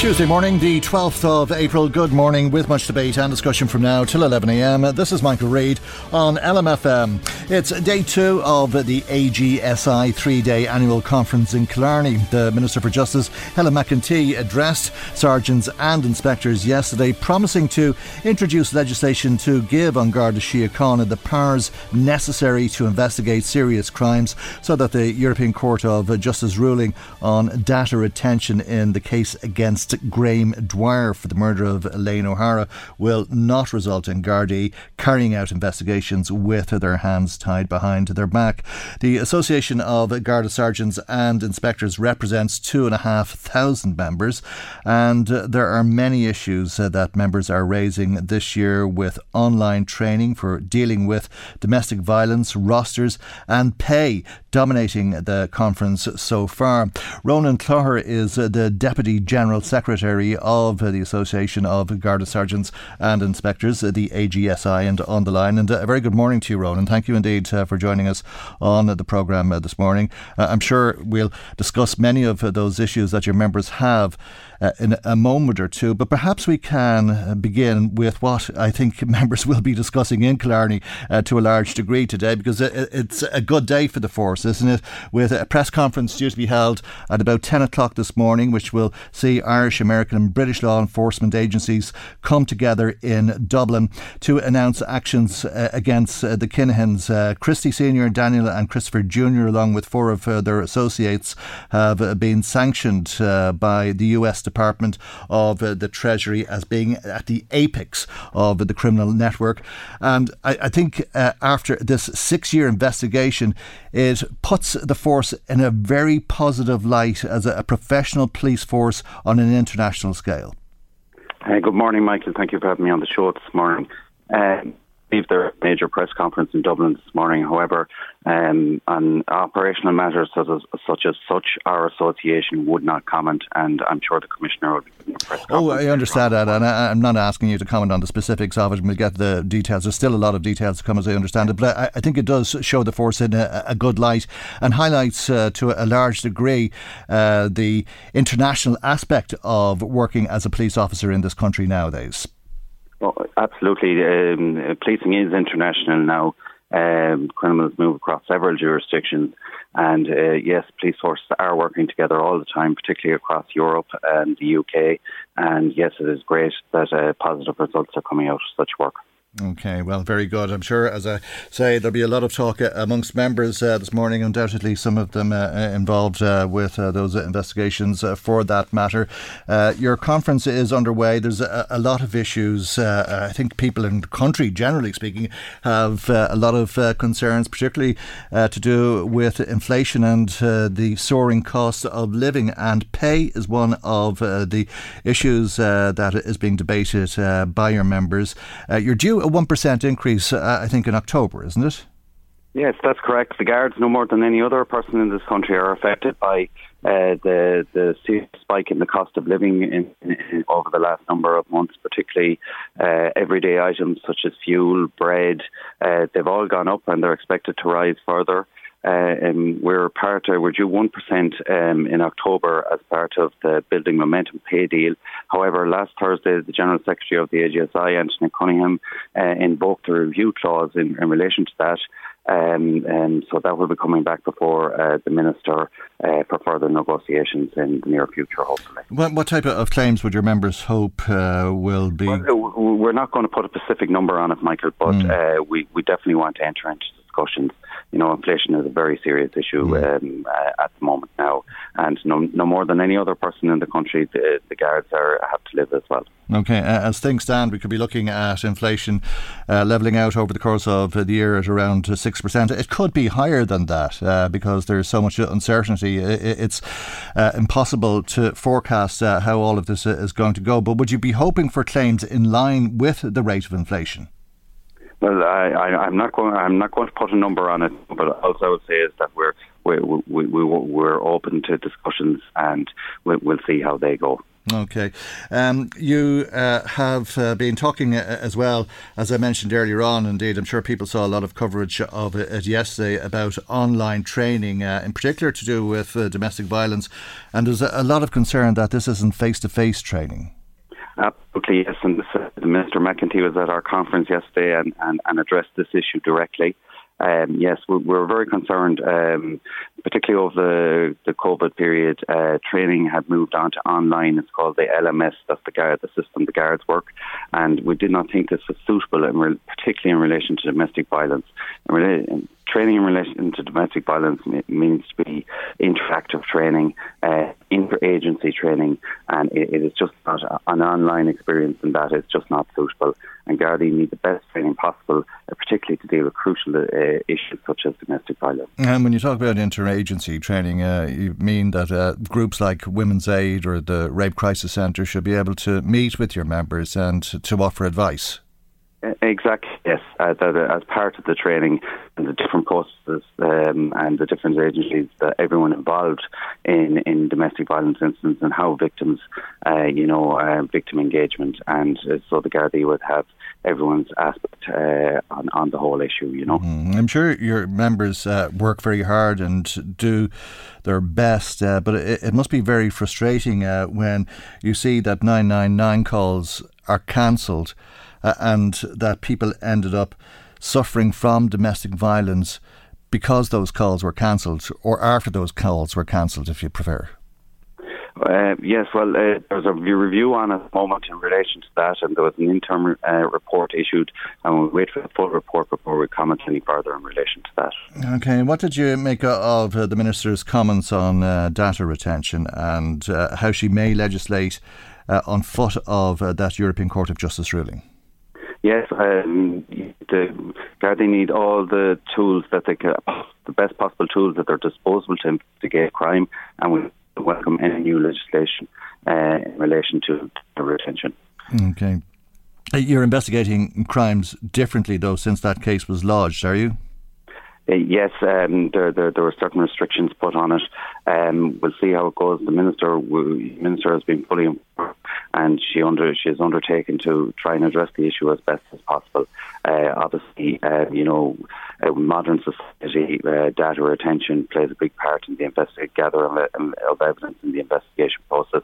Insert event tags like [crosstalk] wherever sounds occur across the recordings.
Tuesday morning, the 12th of April. Good morning, with much debate and discussion from now till 11am. This is Michael Reade on LMFM. It's day two of the AGSI three day annual conference in Killarney. The Minister for Justice, Helen McEntee, addressed sergeants and inspectors yesterday, promising to introduce legislation to give An Garda Síochána the powers necessary to investigate serious crimes so that the European Court of Justice ruling on data retention in the case against Graham Dwyer for the murder of Elaine O'Hara will not result in Gardaí carrying out investigations with their hands tied behind their back. The Association of Garda Sergeants and Inspectors represents two and a half thousand members, and there are many issues that members are raising this year with online training for dealing with domestic violence, rosters, and pay dominating the conference so far. Ronan Clogher is the Deputy General Secretary Secretary of the Association of Garda Sergeants and Inspectors, the AGSI, and on the line. And a very good morning to you, Ronan. Thank you indeed uh, for joining us on the programme uh, this morning. Uh, I'm sure we'll discuss many of those issues that your members have uh, in a moment or two. But perhaps we can uh, begin with what I think [laughs] members will be discussing in Killarney uh, to a large degree today, because it, it's a good day for the force, isn't it? With a press conference due to be held at about 10 o'clock this morning, which will see Irish, American, and British law enforcement agencies come together in Dublin to announce actions uh, against uh, the Kinahans. Uh, Christy Senior, Daniel, and Christopher Jr., along with four of their associates, have been sanctioned by the US Department of uh, the Treasury as being at the apex of the criminal network. And I, I think uh, after this six year investigation, it puts the force in a very positive light as a, a professional police force on an international scale. Good morning, Michael. Thank you for having me on the show this morning. Um, believe their major press conference in Dublin this morning. However, um, on operational matters such as, such as such, our association would not comment, and I'm sure the commissioner will be press Oh, I understand that, and I, am not asking you to comment on the specifics of it. We'll get the details. There's still a lot of details to come, as I understand it, but I, I think it does show the force in a, a good light and highlights uh, to a large degree uh, the international aspect of working as a police officer in this country nowadays. Well, absolutely. Um, policing is international now. Um, criminals move across several jurisdictions. And uh, yes, police forces are working together all the time, particularly across Europe and the UK. And yes, it is great that uh, positive results are coming out of such work. Okay, well, very good. I'm sure, as I say, there'll be a lot of talk uh, amongst members uh, this morning. Undoubtedly, some of them uh, uh involved uh, with uh, those investigations for that matter. your conference is underway. There's a, a lot of issues. I think people in the country, generally speaking, have a lot of concerns, particularly to do with inflation and the soaring cost of living. And pay is one of the issues that is being debated by your members. you're due a 1% increase, uh, I think, in October, isn't it? Yes, that's correct. The guards, no more than any other person in this country, are affected by uh, the the spike in the cost of living in, in, over the last number of months, particularly uh, everyday items such as fuel, bread. Uh, they've all gone up and they're expected to rise further. Uh, um, we're part of, we're due 1% um, in October as part of the Building Momentum pay deal. However, last Thursday, the General Secretary of the AGSI, Antoinette Cunningham, uh, invoked a review clause in, in relation to that. Um, and so that will be coming back before uh, the minister uh, for further negotiations in the near future, hopefully. What, what type of claims would your members hope uh, will be? Well, we're not going to put a specific number on it, Michael, but mm. we, we definitely want to enter into discussions you know, inflation is a very serious issue um, uh, at the moment now, and no, no more than any other person in the country, the, the guards are have to live as well. Okay, uh, as things stand, we could be looking at inflation uh, levelling out over the course of the year at around six percent. It could be higher than that uh, because there's so much uncertainty. It's uh, impossible to forecast uh, how all of this is going to go. But would you be hoping for claims in line with the rate of inflation? Well, I, am not going. I'm not going to put a number on it, but all I would say is that we're we, we, we, we're open to discussions, and we'll, we'll see how they go. Okay. Um, you uh, have uh, been talking uh, as well, as I mentioned earlier on. Indeed, I'm sure people saw a lot of coverage of it yesterday about online training, uh, in particular to do with uh, domestic violence. And there's a lot of concern that this isn't face to face training. Absolutely, yes. And this, Minister McEntee was at our conference yesterday and, and, and addressed this issue directly. Um, yes, we're, we're, very concerned, um, particularly over the, the COVID period. Uh, training had moved on to online. It's called the LMS, that's the, guard, the system the guards work. And we did not think this was suitable, in particularly in relation to domestic violence. In, training in relation to domestic violence means to be interactive training, uh, interagency training, and it, it is just not an online experience, and that is just not suitable. And Gardaí need the best training possible, uh, particularly to deal with crucial uh, issues such as domestic violence. And when you talk about interagency training, uh, you mean that uh, groups like Women's Aid or the Rape Crisis Centre should be able to meet with your members and to offer advice? Exactly, yes. Uh, that, uh, as part of the training and the different processes um, and the different agencies, that everyone involved in, in domestic violence incidents and how victims, uh, you know, uh, victim engagement, and uh, so the Gardaí would have everyone's aspect uh, on, on the whole issue, you know. Mm-hmm. I'm sure your members work very hard and do their best, but it, it, must be very frustrating when you see that 999 calls are cancelled uh, and that people ended up suffering from domestic violence because those calls were cancelled or after those calls were cancelled, if you prefer? Uh, yes, well, uh, there's a review on at the moment in relation to that, and there was an interim uh, report issued, and we'll wait for the full report before we comment any further in relation to that. Okay, what did you make of uh, the Minister's comments on uh, data retention and uh, how she may legislate on foot of that European Court of Justice ruling? Yes, um, the Gardaí need all the tools that they can, the best possible tools at their disposal to investigate crime, and we welcome any new legislation uh, in relation to the retention. Okay. Uh, you're investigating crimes differently, though, since that case was lodged, are you? Uh, yes, um, there, there, there were certain restrictions put on it. Um, we'll see how it goes. The minister, minister has been fully informed and she under she has undertaken to try and address the issue as best as possible. Uh, obviously, uh, you know, uh, modern society, uh, data retention plays a big part in the investi- gathering of, of evidence in the investigation process.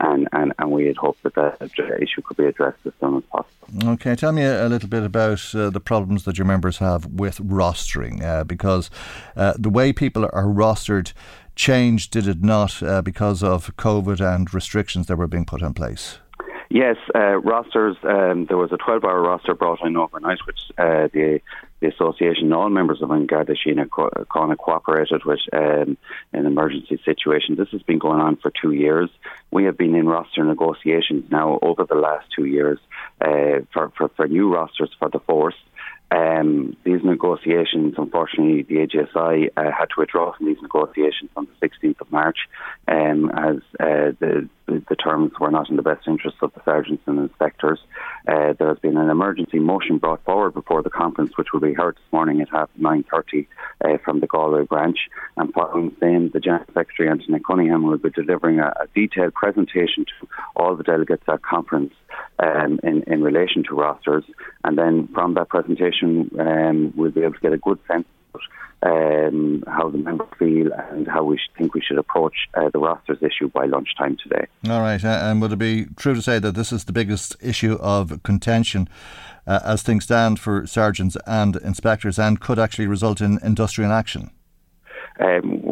And, and, and we had hoped that that issue could be addressed as soon as possible. Okay, tell me a, a little bit about uh, the problems that your members have with rostering, uh, because the way people are rostered changed, did it not, uh, because of COVID and restrictions that were being put in place? Yes, uh, rosters. Um, there was a 12-hour roster brought in overnight, which uh, the the association, all members of Garda Síochána co- cooperated with um, an emergency situation. This has been going on for two years. We have been in roster negotiations now over the last two years uh, for, for, for new rosters for the force. Um, these negotiations, unfortunately, the AGSI uh, had to withdraw from these negotiations on the 16th of March, um, as uh, the, the terms were not in the best interests of the sergeants and inspectors. Uh, there has been an emergency motion brought forward before the conference, which will be heard this morning at half 9:30 uh, from the Galway branch. And following the same, the General Secretary Antoinette Cunningham will be delivering a, a detailed presentation to all the delegates at conference um, in, in relation to rosters. And then from that presentation, um, we'll be able to get a good sense of um, how the members feel and how we think we should approach uh, the rosters issue by lunchtime today. All right. Uh, and would it be true to say that this is the biggest issue of contention uh, as things stand for sergeants and inspectors and could actually result in industrial action? Um,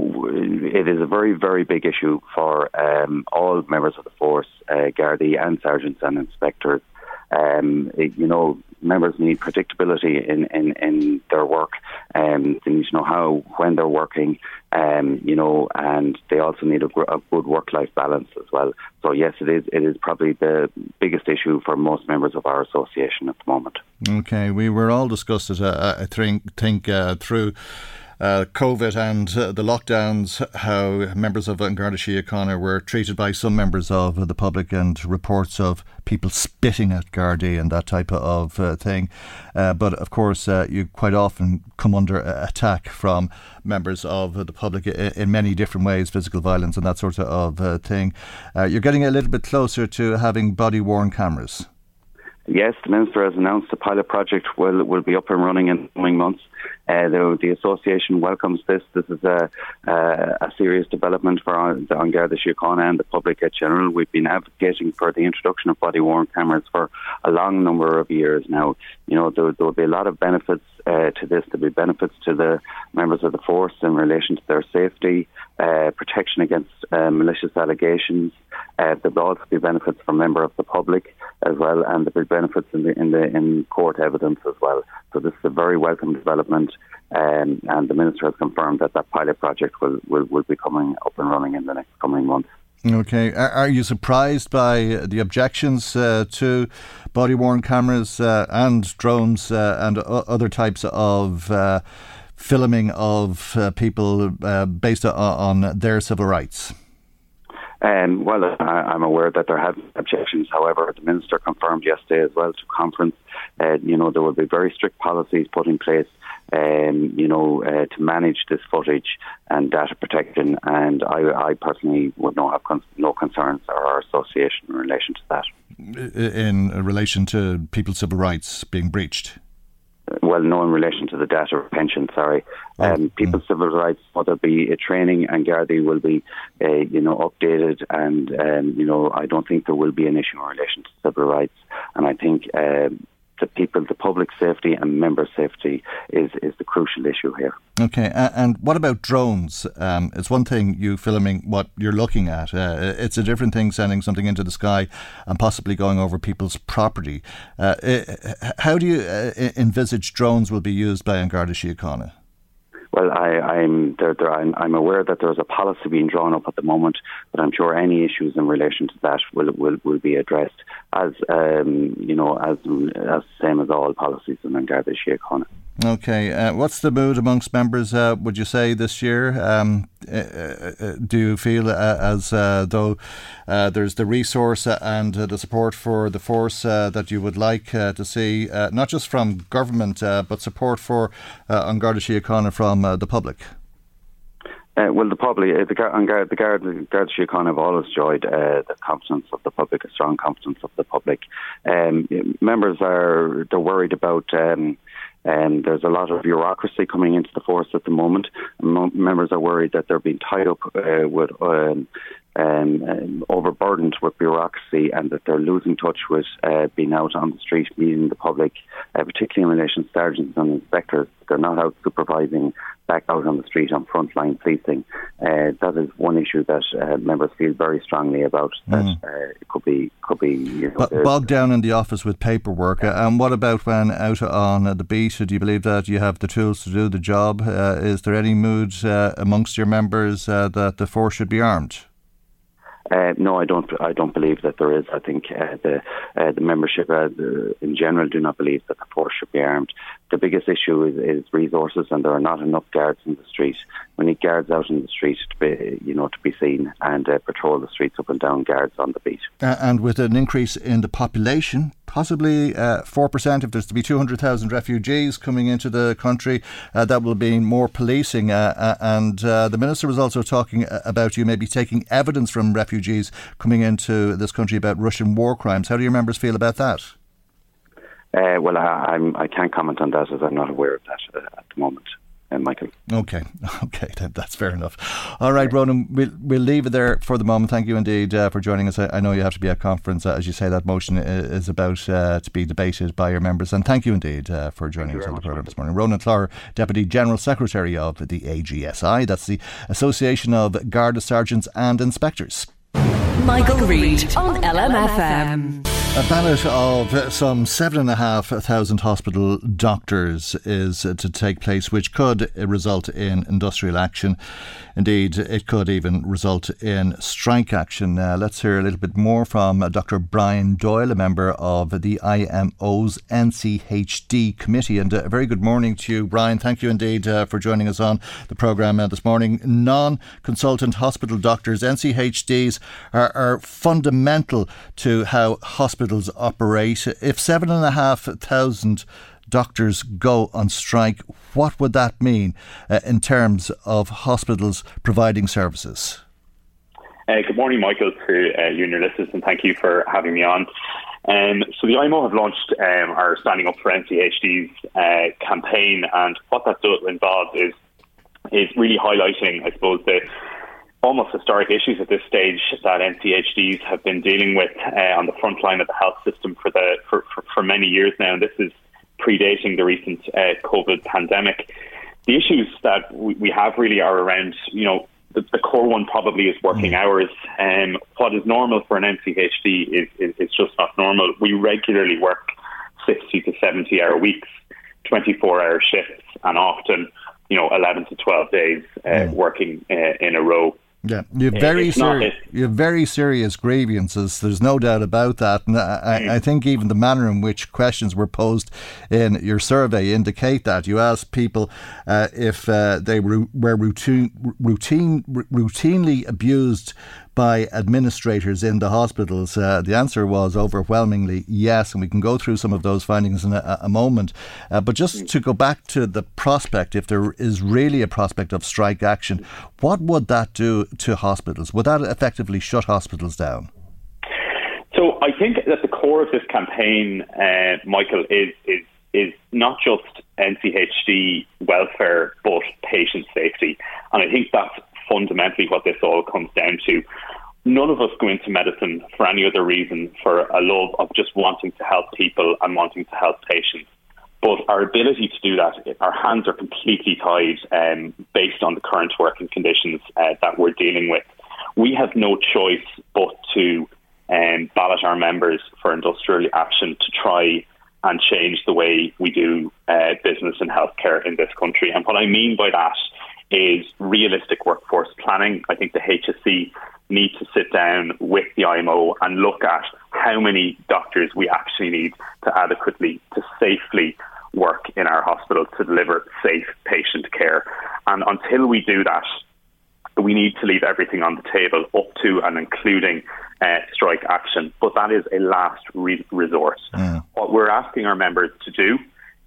it is a very, very big issue for um, all members of the force, uh, Gardaí and sergeants and inspectors. Um, it, you know, members need predictability in, in, in their work. Um, they need to know how, when they're working, um, you know, and they also need a, a good work-life balance as well. So yes, it is. It is probably the biggest issue for most members of our association at the moment. Okay, we were all discussed, uh, I think, think uh, through uh, COVID and uh, the lockdowns, how members of Garda Síochána were treated by some members of the public, and reports of people spitting at Gardaí and that type of uh, thing. Uh, but of course, uh, you quite often come under attack from members of the public in many different ways, physical violence and that sort of uh, thing. you're getting a little bit closer to having body worn cameras. Yes, the Minister has announced the pilot project will, will be up and running in the coming months. Uh, the, the, association welcomes this. This is a, a serious development for the An Garda Síochána and the public at general. We've been advocating for the introduction of body worn cameras for a long number of years now. You know, there, there will be a lot of benefits uh, to this. There'll be benefits to the members of the force in relation to their safety, uh, protection against uh, malicious allegations. Uh, there will also be benefits for member of the public as well, and will be benefits in the in the in court evidence as well. So this is a very welcome development, um, and the minister has confirmed that that pilot project will, will will be coming up and running in the next coming months. Okay. Are, are, you surprised by the objections uh, to body worn cameras uh, and drones uh, and o- other types of uh, filming of uh, people uh, based on, on their civil rights? Um, well, I, am aware that there have been objections. However, the minister confirmed yesterday as well to conference, uh, you know, there will be very strict policies put in place, um, you know, uh, to manage this footage and data protection. And I, I personally would not have con- no concerns or association in relation to that. In relation to people's civil rights being breached well, no, in relation to the data pension, sorry. Oh, um, people's mm. civil rights, whether it be a training and Gardaí will be, uh, you know, updated, and um, you know, I don't think there will be an issue in relation to civil rights, and I think um, the people, the public safety and member safety is, is the crucial issue here. Okay, and what about drones? Um, it's one thing you filming what you're looking at. Uh, it's a different thing sending something into the sky and possibly going over people's property. Uh, how do you uh, envisage drones will be used by An Garda Síochána? Well, I, am there, there, I'm, I'm, aware that there's a policy being drawn up at the moment, but I'm sure any issues in relation to that will will, will be addressed as um, you know as as same as all policies in Garda Síochána. Okay, uh, what's the mood amongst members? Uh, would you say this year? Um, uh, uh, uh do you feel uh, as though there's the resource and the support for the force that you would like to see, not just from government, but support for uh, An Garda Síochána from the public? Uh, well, the public, uh, the, Guard, the have always enjoyed uh, the confidence of the public, a strong confidence of the public. Um, members are they're worried about um, um, there's a lot of bureaucracy coming into the force at the moment. M- members are worried that they're being tied up uh, with um, um, um, overburdened with bureaucracy and that they're losing touch with uh, being out on the street, meeting the public, uh, particularly in relation to sergeants and inspectors. They're not out supervising back out on the street on frontline policing. Uh, that is one issue that uh, members feel very strongly about. That mm. uh, could be could be you know, bogged down in the office with paperwork. Uh, and what about when out on the beat? Do you believe that you have the tools to do the job? Uh, is there any mood uh, amongst your members that the force should be armed? Uh, no, I don't. I don't believe that there is. I think uh, the uh, the membership uh, the, in general do not believe that the force should be armed. The biggest issue is, is, resources, and there are not enough guards in the street. We need guards out in the street to be, you know, to be seen and uh, patrol the streets up and down. Guards on the beat. Uh, and with an increase in the population, possibly uh, four percent, if there's to be two hundred thousand refugees coming into the country, uh, that will be more policing. Uh, and the minister was also talking about you maybe taking evidence from refugees coming into this country about Russian war crimes. How do your members feel about that? Uh, well, I, I'm, I can't comment on that as I'm not aware of that uh, at the moment. Uh, Michael. Okay, [laughs] okay, that's fair enough. All right, Ronan, we'll, we'll leave it there for the moment. Thank you indeed uh, for joining us. I, I, know you have to be at conference. Uh, as you say, that motion is about uh, to be debated by your members. And thank you indeed uh, for joining us on the programme this morning. Ronan Clogher, Deputy General Secretary of the AGSI, that's the Association of Garda Sergeants and Inspectors. Michael, Reade on LMFM. A ballot of some seven and a half thousand hospital doctors is to take place, which could result in industrial action. Indeed, it could even result in strike action. Let's hear a little bit more from Dr. Brian Doyle, a member of the IMO's NCHD committee. And uh, a very good morning to you, Brian. Thank you indeed uh, for joining us on the programme uh, this morning. Non consultant hospital doctors, NCHDs, are, are fundamental to how hospitals operate. If seven and a half thousand doctors go on strike, what would that mean uh, in terms of hospitals providing services? Uh, good morning, Michael, to uh, you and your listeners, and thank you for having me on. Um, so the IMO have launched um, our Standing Up for NCHD's uh, campaign, and what that does involves is is really highlighting, I suppose, the almost historic issues at this stage that NCHDs have been dealing with uh, on the front line of the health system for the for, for, for many years now. And this is predating the recent uh, COVID pandemic. The issues that we, we have really are around, you know, the, the core one probably is working mm. hours. Um, what is normal for an NCHD is, is, is just not normal. We regularly work 60 to 70 hour weeks, 24 hour shifts, and often, you know, 11 to 12 days uh, mm. working uh, in a row. Yeah, you have very serious, you have very serious grievances. There's no doubt about that, and I, mm. I, think even the manner in which questions were posed in your survey indicate that. You asked people uh, if uh, they were, were routine, routine, routinely abused by administrators in the hospitals? Uh, the answer was overwhelmingly yes, and we can go through some of those findings in a, a moment. Uh, but just to go back to the prospect, if there is really a prospect of strike action, what would that do to hospitals? Would that effectively shut hospitals down? So I think that the core of this campaign, uh, Michael, is is is not just NCHD welfare, but patient safety, and I think that's fundamentally what this all comes down to. None of us go into medicine for any other reason for a love of just wanting to help people and wanting to help patients. But our ability to do that, our hands are completely tied um, based on the current working conditions uh, that we're dealing with. We have no choice but to um, ballot our members for industrial action to try and change the way we do uh, business and healthcare in this country. And what I mean by that is realistic workforce planning. I think the HSE need to sit down with the IMO and look at how many doctors we actually need to adequately, to safely work in our hospitals to deliver safe patient care. And until we do that, we need to leave everything on the table up to and including uh, strike action. But that is a last re- resort. Yeah. What we're asking our members to do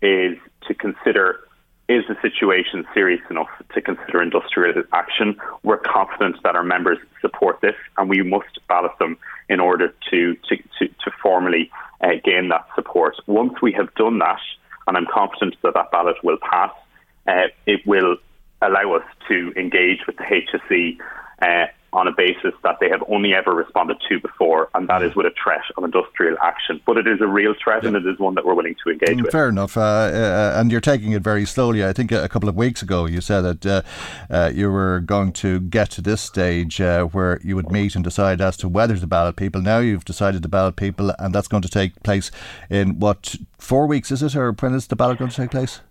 is to consider is the situation serious enough to consider industrial action? We're confident that our members support this, and we must ballot them in order to to, to, to formally uh, gain that support. Once we have done that, and I'm confident that that ballot will pass, uh, it will allow us to engage with the HSE uh, on a basis that they have only ever responded to before, and that is with a threat of industrial action. But it is a real threat, and it is one that we're willing to engage mm, with. Fair enough. Uh, uh, and you're taking it very slowly. I think a couple of weeks ago you said that uh, uh you were going to get to this stage uh, where you would meet and decide as to whether to ballot people. Now you've decided to ballot people, and that's going to take place in what four weeks is it, or when is the ballot going to take place?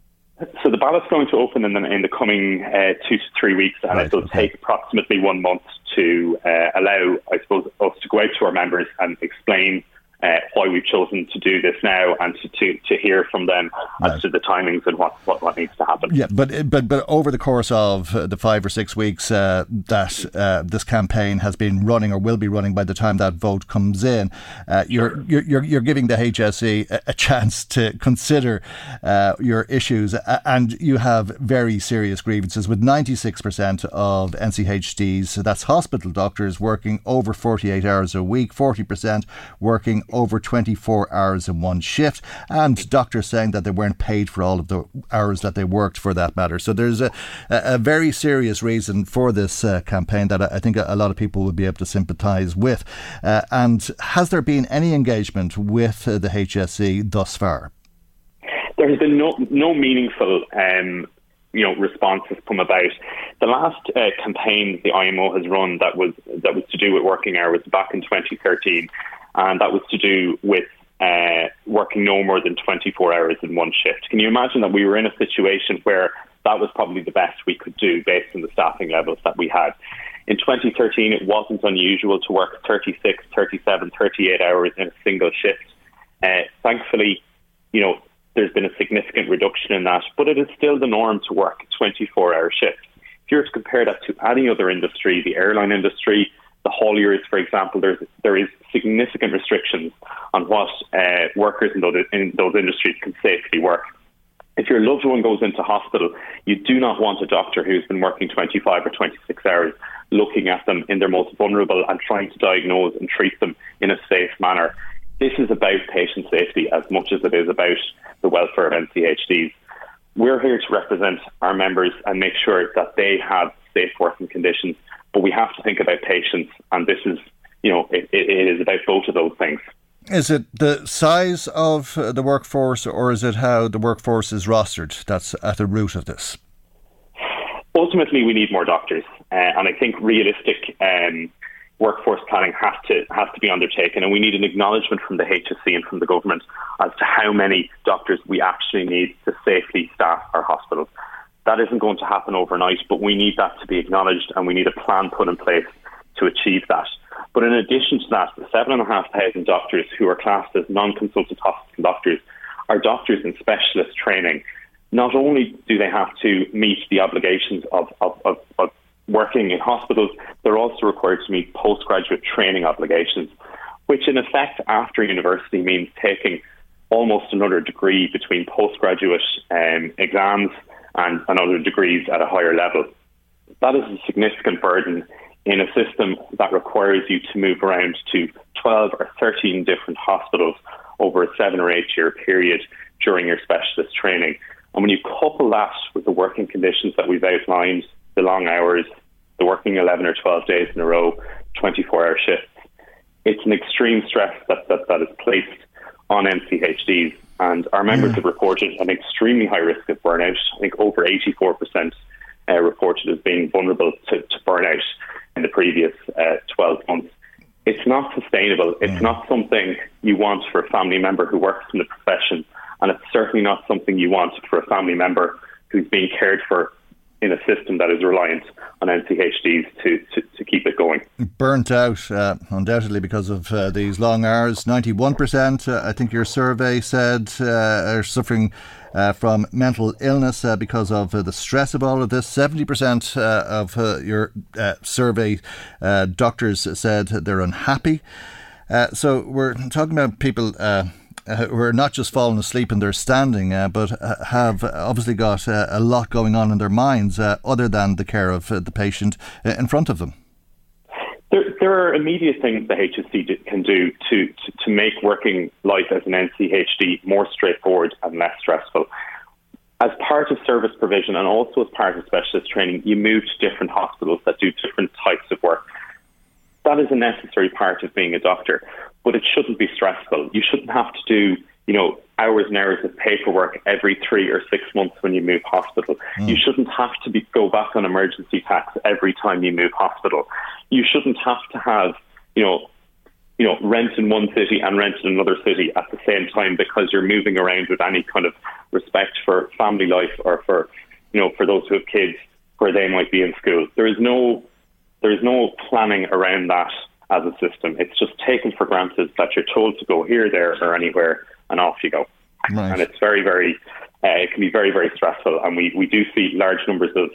So the ballot's going to open in the, in the coming uh, two to three weeks, and right, it will okay. take approximately one month to uh, allow, I suppose, us to go out to our members and explain uh, why we've chosen to do this now and to, to, to hear from them right. as to the timings and what, what, what, needs to happen. Yeah, but but but over the course of the five or six weeks uh, that uh, this campaign has been running or will be running by the time that vote comes in, uh, you're, you're, you're you're giving the HSE a, a chance to consider uh, your issues, and you have very serious grievances with 96% of NCHDs, that's hospital doctors working over 48 hours a week, 40% working over 24 hours in one shift, and doctors saying that they weren't paid for all of the hours that they worked for that matter. So there's a, a very serious reason for this uh, campaign that I think a lot of people would be able to sympathise with. Uh, and has there been any engagement with uh, the HSE thus far? There has been no no meaningful um, you know response has come about. The last uh, campaign the IMO has run that was that was to do with working hours back in 2013, and that was to do with uh, working no more than 24 hours in one shift. Can you imagine that we were in a situation where that was probably the best we could do based on the staffing levels that we had? In 2013, it wasn't unusual to work 36, 37, 38 hours in a single shift. Uh, thankfully, you know, there's been a significant reduction in that, but it is still the norm to work 24 hour shifts. If you were to compare that to any other industry, the airline industry, the hauliers, for example, there's, there is significant restrictions on what uh, workers in those, in those industries can safely work. If your loved one goes into hospital, you do not want a doctor who's been working 25 or 26 hours looking at them in their most vulnerable and trying to diagnose and treat them in a safe manner. This is about patient safety as much as it is about the welfare of NCHDs. We're here to represent our members and make sure that they have safe working conditions but we have to think about patients, and this is, you know, it, it is about both of those things. Is it the size of the workforce, or is it how the workforce is rostered that's at the root of this? Ultimately, we need more doctors, uh, and I think realistic um, workforce planning has to has to be undertaken, and we need an acknowledgement from the HSE and from the government as to how many doctors we actually need to safely staff our hospitals. That isn't going to happen overnight, but we need that to be acknowledged and we need a plan put in place to achieve that. But in addition to that, the 7,500 doctors who are classed as non consultant hospital doctors are doctors in specialist training. Not only do they have to meet the obligations of, of, of, of working in hospitals, they're also required to meet postgraduate training obligations, which in effect after university means taking almost another degree between postgraduate um, exams and, and other degrees at a higher level. That is a significant burden in a system that requires you to move around to 12 or 13 different hospitals over a seven or eight year period during your specialist training. And when you couple that with the working conditions that we've outlined, the long hours, the working 11 or 12 days in a row, 24 hour shifts, it's an extreme stress that, that, that is placed on NCHDs and our members have reported an extremely high risk of burnout. I think over 84% uh, reported as being vulnerable to, to burnout in the previous uh, 12 months. It's not sustainable. It's mm. not something you want for a family member who works in the profession, and it's certainly not something you want for a family member who's being cared for in a system that is reliant on NCHDs to, to, to keep it going. Burnt out, uh, undoubtedly, because of uh, these long hours. 91%, uh, I think your survey said, uh, are suffering uh, from mental illness uh, because of the stress of all of this. 70% of your survey doctors said they're unhappy. so we're talking about people uh, who are not just falling asleep in their standing, uh, but uh, have obviously got uh, a lot going on in their minds uh, other than the care of uh, the patient in front of them. There, there, are immediate things the HSE can do to, to, to make working life as an NCHD more straightforward and less stressful. As part of service provision and also as part of specialist training, you move to different hospitals that do different types of work. that is a necessary part of being a doctor, but it shouldn't be stressful. You shouldn't have to do, you know, hours and hours of paperwork every three or six months when you move hospital. Mm. You shouldn't have to be, go back on emergency tax every time you move hospital. You shouldn't have to have, you know, you know, rent in one city and rent in another city at the same time because you're moving around with any kind of respect for family life or for, you know, for those who have kids where they might be in school. There is no, there is no planning around that as a system. It's just taken for granted that you're told to go here, there, or anywhere, and off you go. Right. And it's very, very, uh, it can be very, very stressful. And we, we do see large numbers of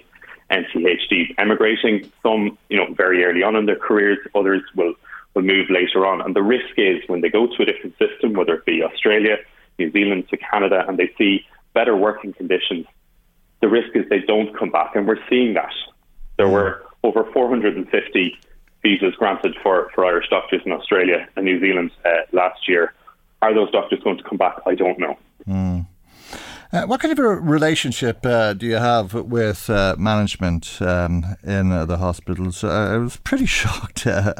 NCHDs emigrating. Some, you know, very early on in their careers. Others will will move later on. And the risk is when they go to a different system, whether it be Australia, New Zealand to Canada, and they see better working conditions, the risk is they don't come back. And we're seeing that. There were over 450 visas granted for, for Irish doctors in Australia and New Zealand uh, last year. Are those doctors going to come back? I don't know. Mm. Uh, what kind of a relationship uh, do you have with uh, management um, in uh, the hospitals? Uh, I was pretty [laughs] shocked uh,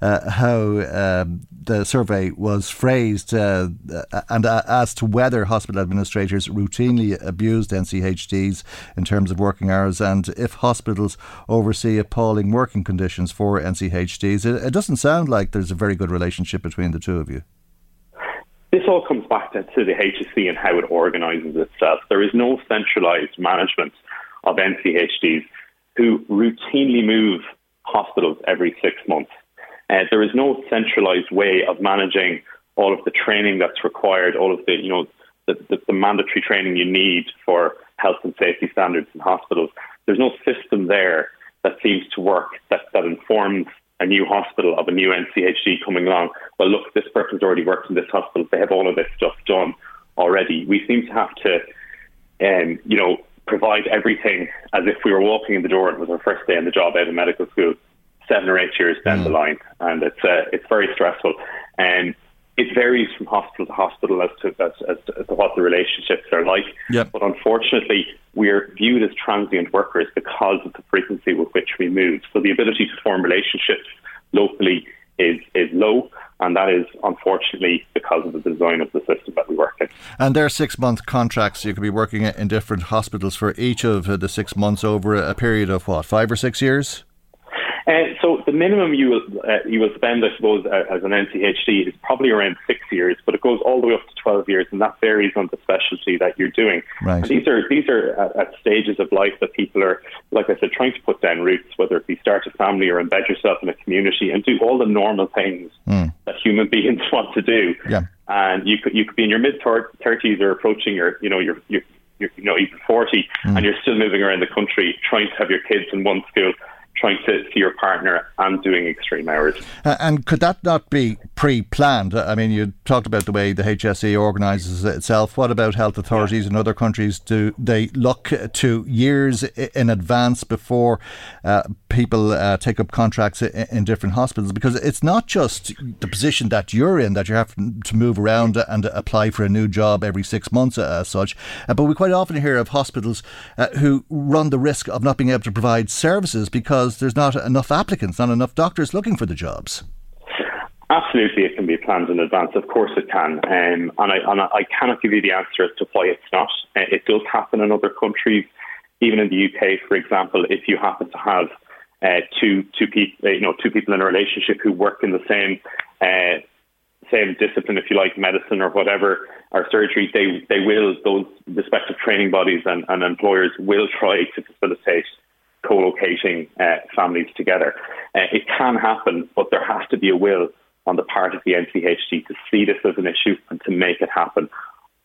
at how um, the survey was phrased and as to whether hospital administrators routinely abused NCHDs in terms of working hours and if hospitals oversee appalling working conditions for NCHDs. It, it doesn't sound like there's a very good relationship between the two of you. This all comes back to, to the HSE and how it organises itself. There is no centralised management of NCHDs who routinely move hospitals every six months. Uh, there is no centralised way of managing all of the training that's required, all of the you know the, the, the mandatory training you need for health and safety standards in hospitals. There's no system there that seems to work that, that informs a new hospital of a new NCHD coming along. Well, look, this person's already worked in this hospital. They have all of this stuff done already. We seem to have to, um, you know, provide everything as if we were walking in the door and it was our first day on the job out of medical school, seven or eight years down mm. the line, and it's uh, it's very stressful. And it varies from hospital to hospital as to, as, as, to, as to what the relationships are like. Yep. But unfortunately, we're viewed as transient workers because of the frequency with which we move. So the ability to form relationships locally is, is low. And that is unfortunately because of the design of the system that we work in. And they're six month contracts. You could be working in different hospitals for each of the six months over a period of what, five or six years? Uh, so the minimum you will uh, you will spend, I suppose, uh, as an NCHD is probably around six years, but it goes all the way up to twelve years, and that varies on the specialty that you're doing. Right. And these are these are at, at, stages of life that people are, like I said, trying to put down roots, whether it be start a family or embed yourself in a community and do all the normal things mm. that human [laughs] beings want to do. Yeah. And you could you could be in your mid thirties or approaching your you know your your, you know even forty, mm. and you're still moving around the country trying to have your kids in one school trying to see your partner and doing extreme hours. Uh, and could that not be pre-planned? I mean, you talked about the way the HSE organises itself. What about health authorities yeah. in other countries? Do they look to years in advance before uh, people uh, take up contracts in, in, different hospitals? Because it's not just the position that you're in that you have to move around and apply for a new job every six months uh, as such, uh, but we quite often hear of hospitals who run the risk of not being able to provide services because because there's not enough applicants, not enough doctors looking for the jobs. Absolutely, it can be planned in advance. Of course, it can, um, and, I, and I cannot give you the answer as to why it's not. Uh, it does happen in other countries, even in the UK, for example. If you happen to have uh, two two people, uh, you know, two people in a relationship who work in the same uh, same discipline, if you like, medicine or whatever, or surgery, they they will those respective training bodies and, and employers will try to facilitate co-locating uh, families together. Uh, it can happen, but there has to be a will on the part of the NCHD to see this as an issue and to make it happen.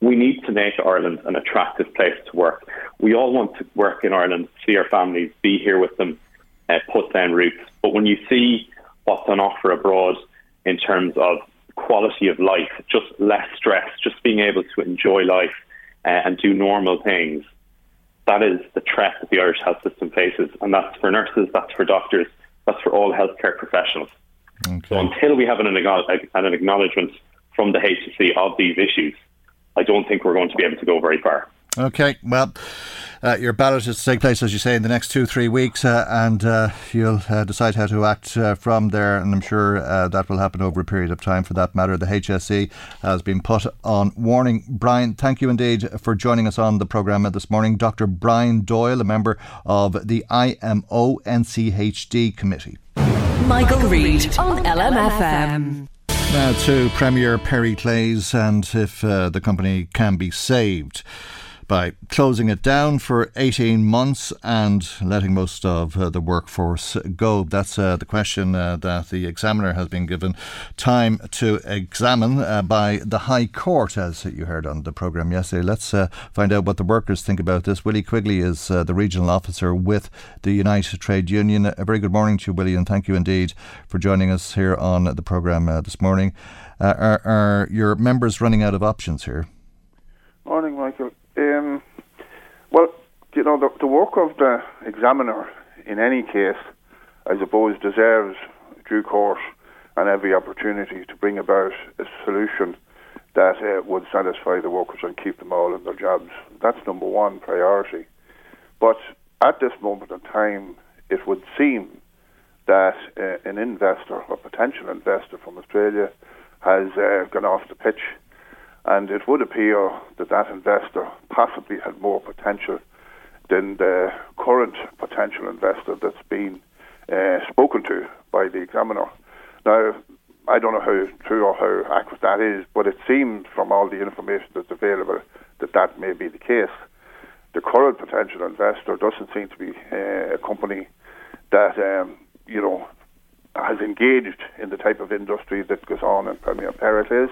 We need to make Ireland an attractive place to work. We all want to work in Ireland, see our families, be here with them, uh, put down roots. But when you see what's on offer abroad in terms of quality of life, just less stress, just being able to enjoy life uh, and do normal things, that is the threat that the Irish health system faces, and that's for nurses, that's for doctors, that's for all healthcare professionals. Okay. So until we have an, an acknowledgement from the HSE of these issues, I don't think we're going to be able to go very far. Okay, well. Uh, your ballot is to take place, as you say, in the next two, three weeks, uh, and uh, you'll uh, decide how to act uh, from there. And I'm sure uh, that will happen over a period of time for that matter. The HSE has been put on warning. Brian, thank you indeed for joining us on the programme this morning. Dr. Brian Doyle, a member of the IMO NCHD committee. Michael, Michael Reade on LMFM. Now to Premier Periclase and if the company can be saved by closing it down for 18 months and letting most of uh, the workforce go? That's uh, the question uh, that the examiner has been given time to examine uh, by the High Court, as you heard on the programme yesterday. Let's uh, find out what the workers think about this. Willie Quigley is uh, the regional officer with the Unite Trade Union. A very good morning to you, Willie, and thank you indeed for joining us here on the programme this morning. are, are your members running out of options here? Morning, well, you know, the, the work of the examiner in any case, I suppose, deserves due course and every opportunity to bring about a solution that uh, would satisfy the workers and keep them all in their jobs. That's number one priority. But at this moment in time, it would seem that uh, an investor a potential investor from Australia has uh, gone off the pitch and it would appear that that investor possibly had more potential than the current potential investor that's been uh, spoken to by the examiner. Now, I don't know how true or how accurate that is, but it seems from all the information that's available that that may be the case. The current potential investor doesn't seem to be uh, a company that um, you know has engaged in the type of industry that goes on in Premier Periclase.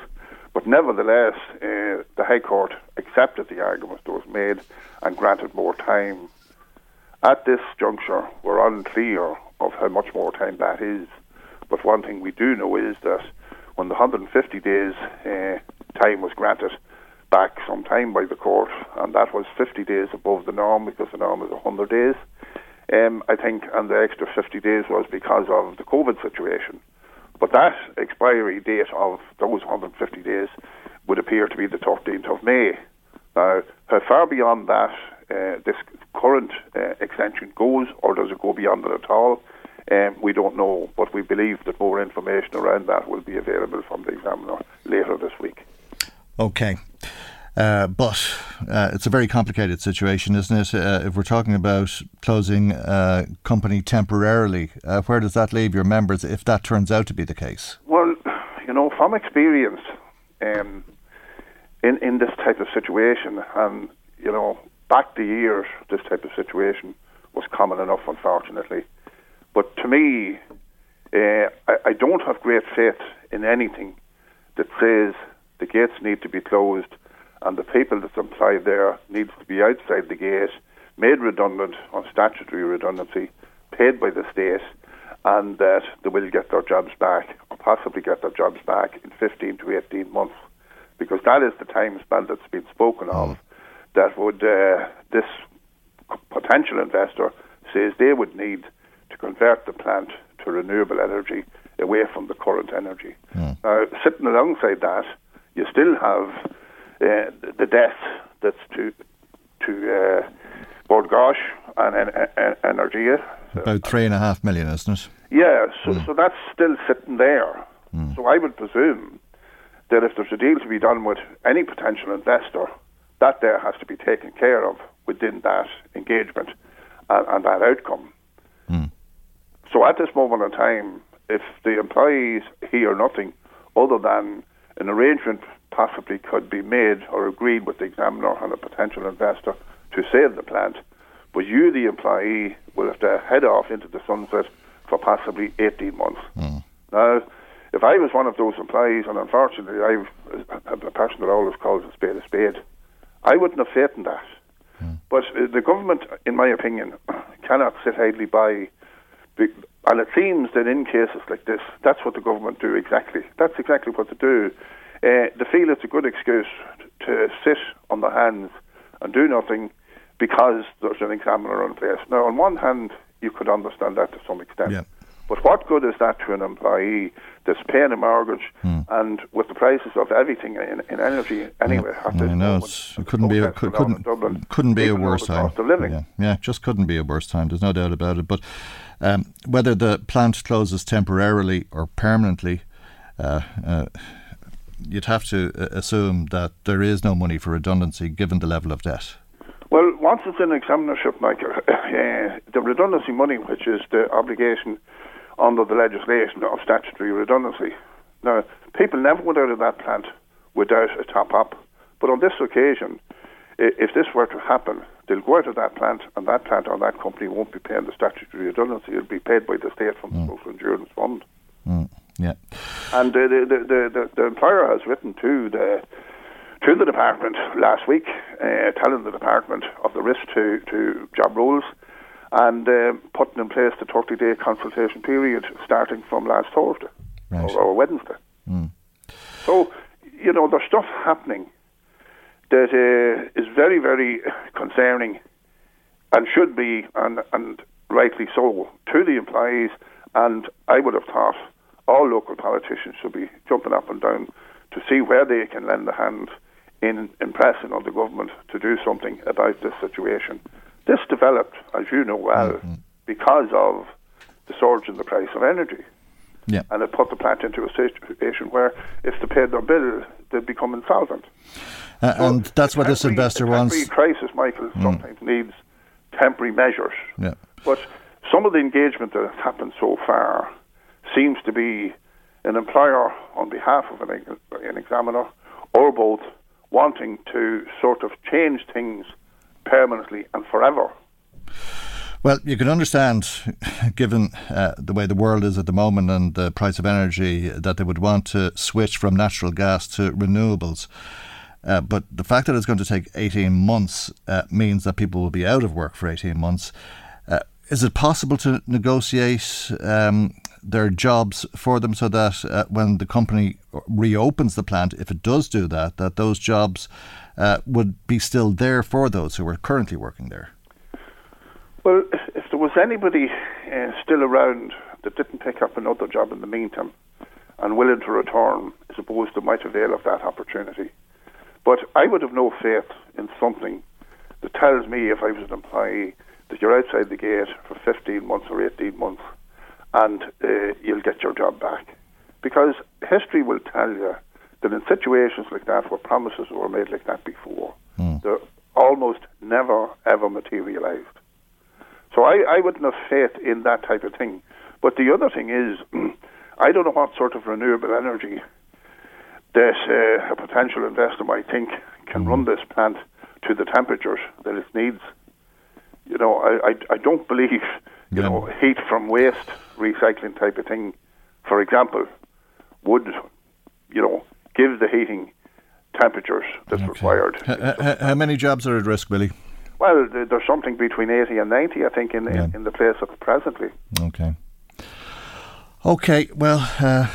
But nevertheless, uh, the High Court accepted the argument that was made and granted more time. At this juncture, we're unclear of how much more time that is. But one thing we do know is that when the 150 days uh, time was granted back some time by the court, and that was 50 days above the norm because the norm is 100 days, um, I think, and the extra 50 days was because of the COVID situation. But that expiry date of those 150 days would appear to be the 13th of May. Now, how far beyond that uh, this current uh, extension goes, or does it go beyond it at all? Um, we don't know, but we believe that more information around that will be available from the examiner later this week. Okay. Uh, but uh, it's a very complicated situation, isn't it? Uh, if we're talking about closing a company temporarily, uh, where does that leave your members if that turns out to be the case? Well, you know, from experience um, in in this type of situation, and you know, back the years, this type of situation was common enough, unfortunately. But to me, uh, I, I don't have great faith in anything that says the gates need to be closed and the people that's employed there needs to be outside the gate, made redundant on statutory redundancy, paid by the state, and that they will get their jobs back, or possibly get their jobs back in 15 to 18 months, because that is the time span that's been spoken of. Mm. That would uh, this potential investor says they would need to convert the plant to renewable energy away from the current energy. Mm. Now, sitting alongside that, you still have uh, the death that's to to uh, and, and, and Energia. So, About three and a half million, isn't it? Yeah, so, mm. so that's still sitting there. Mm. So I would presume that if there's a deal to be done with any potential investor, that there has to be taken care of within that engagement and, and that outcome. Mm. So at this moment in time, if the employees hear nothing other than an arrangement possibly could be made or agreed with the examiner and a potential investor to save the plant, but you, the employee, will have to head off into the sunset for possibly 18 months. Mm. Now, if I was one of those employees, and unfortunately I've, a person that always calls a spade a spade, I wouldn't have faith in that. Mm. But uh, the government, in my opinion, [clears throat] cannot sit idly by. And it seems that in cases like this, that's what the government do exactly. That's exactly what they do. Uh, they feel it's a good excuse to sit on their hands and do nothing because there's an examiner in place. Now, on one hand, you could understand that to some extent. Yeah. But what good is that to an employee that's paying a mortgage Hmm. and with the prices of everything in, in energy anyway? at this I know moment, it couldn't be a, could, not couldn't, couldn't be a worse time. cost of living. Yeah, yeah, just couldn't be a worse time. There's no doubt about it. But um, whether the plant closes temporarily or permanently, uh, uh, you'd have to uh, assume that there is no money for redundancy given the level of debt. Well, once it's in examinership, Michael, uh, [laughs] the redundancy money, which is the obligation under the legislation of statutory redundancy. Now, people never went out of that plant without a top up. But on this occasion, if this were to happen, they'll go out of that plant, and that plant or that company won't be paying the statutory redundancy. It'll be paid by the state from the Social Insurance Fund. Mm, yeah. And the, the, the, the, the employer has written to the to the department last week, uh, telling the department of the risk to, to job roles and uh, putting in place the 30 day consultation period starting from last Thursday Right. or, or Wednesday. Mm. So, you know, there's stuff happening that uh, is very, very concerning and should be, and, and rightly so, to the employees. And I would have thought all local politicians should be jumping up and down to see where they can lend a hand in impressing on the government to do something about this situation. This developed, as you know well, because of the surge in the price of energy. Yeah. And it put the plant into a situation where if they paid their bill, they'd become insolvent. Uh, So and that's what this investor wants. temporary crisis, Michael, sometimes needs temporary measures. Yeah. But some of the engagement that has happened so far seems to be an employer on behalf of an, an examiner or both wanting to sort of change things permanently and forever. Well, you can understand, given uh, the way the world is at the moment and the price of energy, that they would want to switch from natural gas to renewables. Uh, but the fact that it's going to take 18 months uh, means that people will be out of work for 18 months. Uh, is it possible to negotiate um, their jobs for them so that uh, when the company reopens the plant, if it does do that, that those jobs uh, would be still there for those who are currently working there? Well, if there was anybody uh, still around that didn't pick up another job in the meantime and willing to return, I suppose they might avail of that opportunity. But I would have no faith in something that tells me, if I was an employee, that you're outside the gate for 15 months or 18 months and uh, you'll get your job back. Because history will tell you that in situations like that, where promises were made like that before, they're almost never ever materialised. So I, I wouldn't have faith in that type of thing. But the other thing is, [clears throat] I don't know what sort of renewable energy that uh, a potential investor might think can run this plant to the temperatures that it needs. You know, I, I, I don't believe, you Yeah. know, heat from waste recycling type of thing, for example, would, you know, give the heating temperatures that's required. H- h- how many jobs are at risk, Billy? Well, there's something between 80 and 90, I think, in, Yeah. in, in the place of presently. Okay. Okay, well, uh,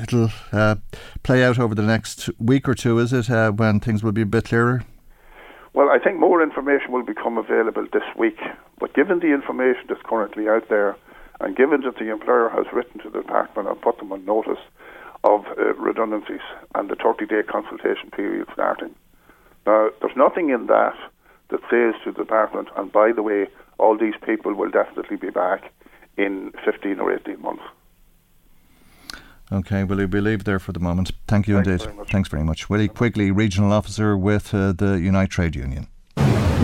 it'll uh, play out over the next week or two, is it, uh, when things will be a bit clearer? Well, I think more information will become available this week. But given the information that's currently out there, and given that the employer has written to the department and put them on notice of uh, redundancies and the 30 day consultation period starting, now there's nothing in that that says to the department, and by the way, all these people will definitely be back in 15 or 18 months. Okay, Willie, we'll leave there for the moment. Thank you Thanks indeed. very much. Thanks very much. Willie Quigley, Regional Officer with uh, the Unite Trade Union.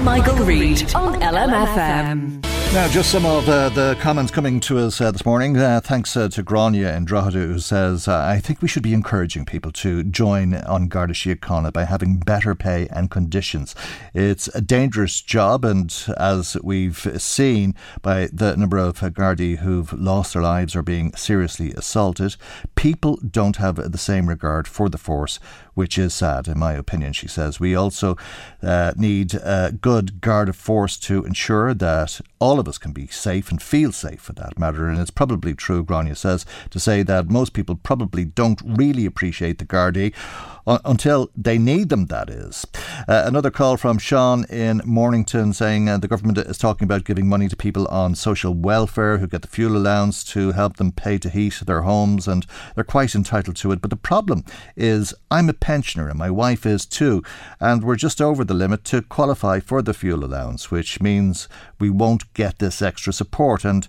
Michael Reade on LMFM. Now, just some of uh, the comments coming to us uh, this morning. Uh, thanks uh, to Grania in Drogheda, who says, uh, I think we should be encouraging people to join on Garda Síochána by having better pay and conditions. It's a dangerous job, and as we've seen by the number of Gardaí who've lost their lives or being seriously assaulted, people don't have the same regard for the force, which is sad, in my opinion, she says. We also uh, need a good guard of force to ensure that all of us can be safe and feel safe for that matter. And it's probably true, Grania says, to say that most people probably don't really appreciate the Gardaí until they need them, that is. Uh, another call from Sean in Mornington saying uh, the government is talking about giving money to people on social welfare who get the fuel allowance to help them pay to heat their homes, and they're quite entitled to it. But the problem is, I'm a pensioner and my wife is too, and we're just over the limit to qualify for the fuel allowance, which means we won't get this extra support. And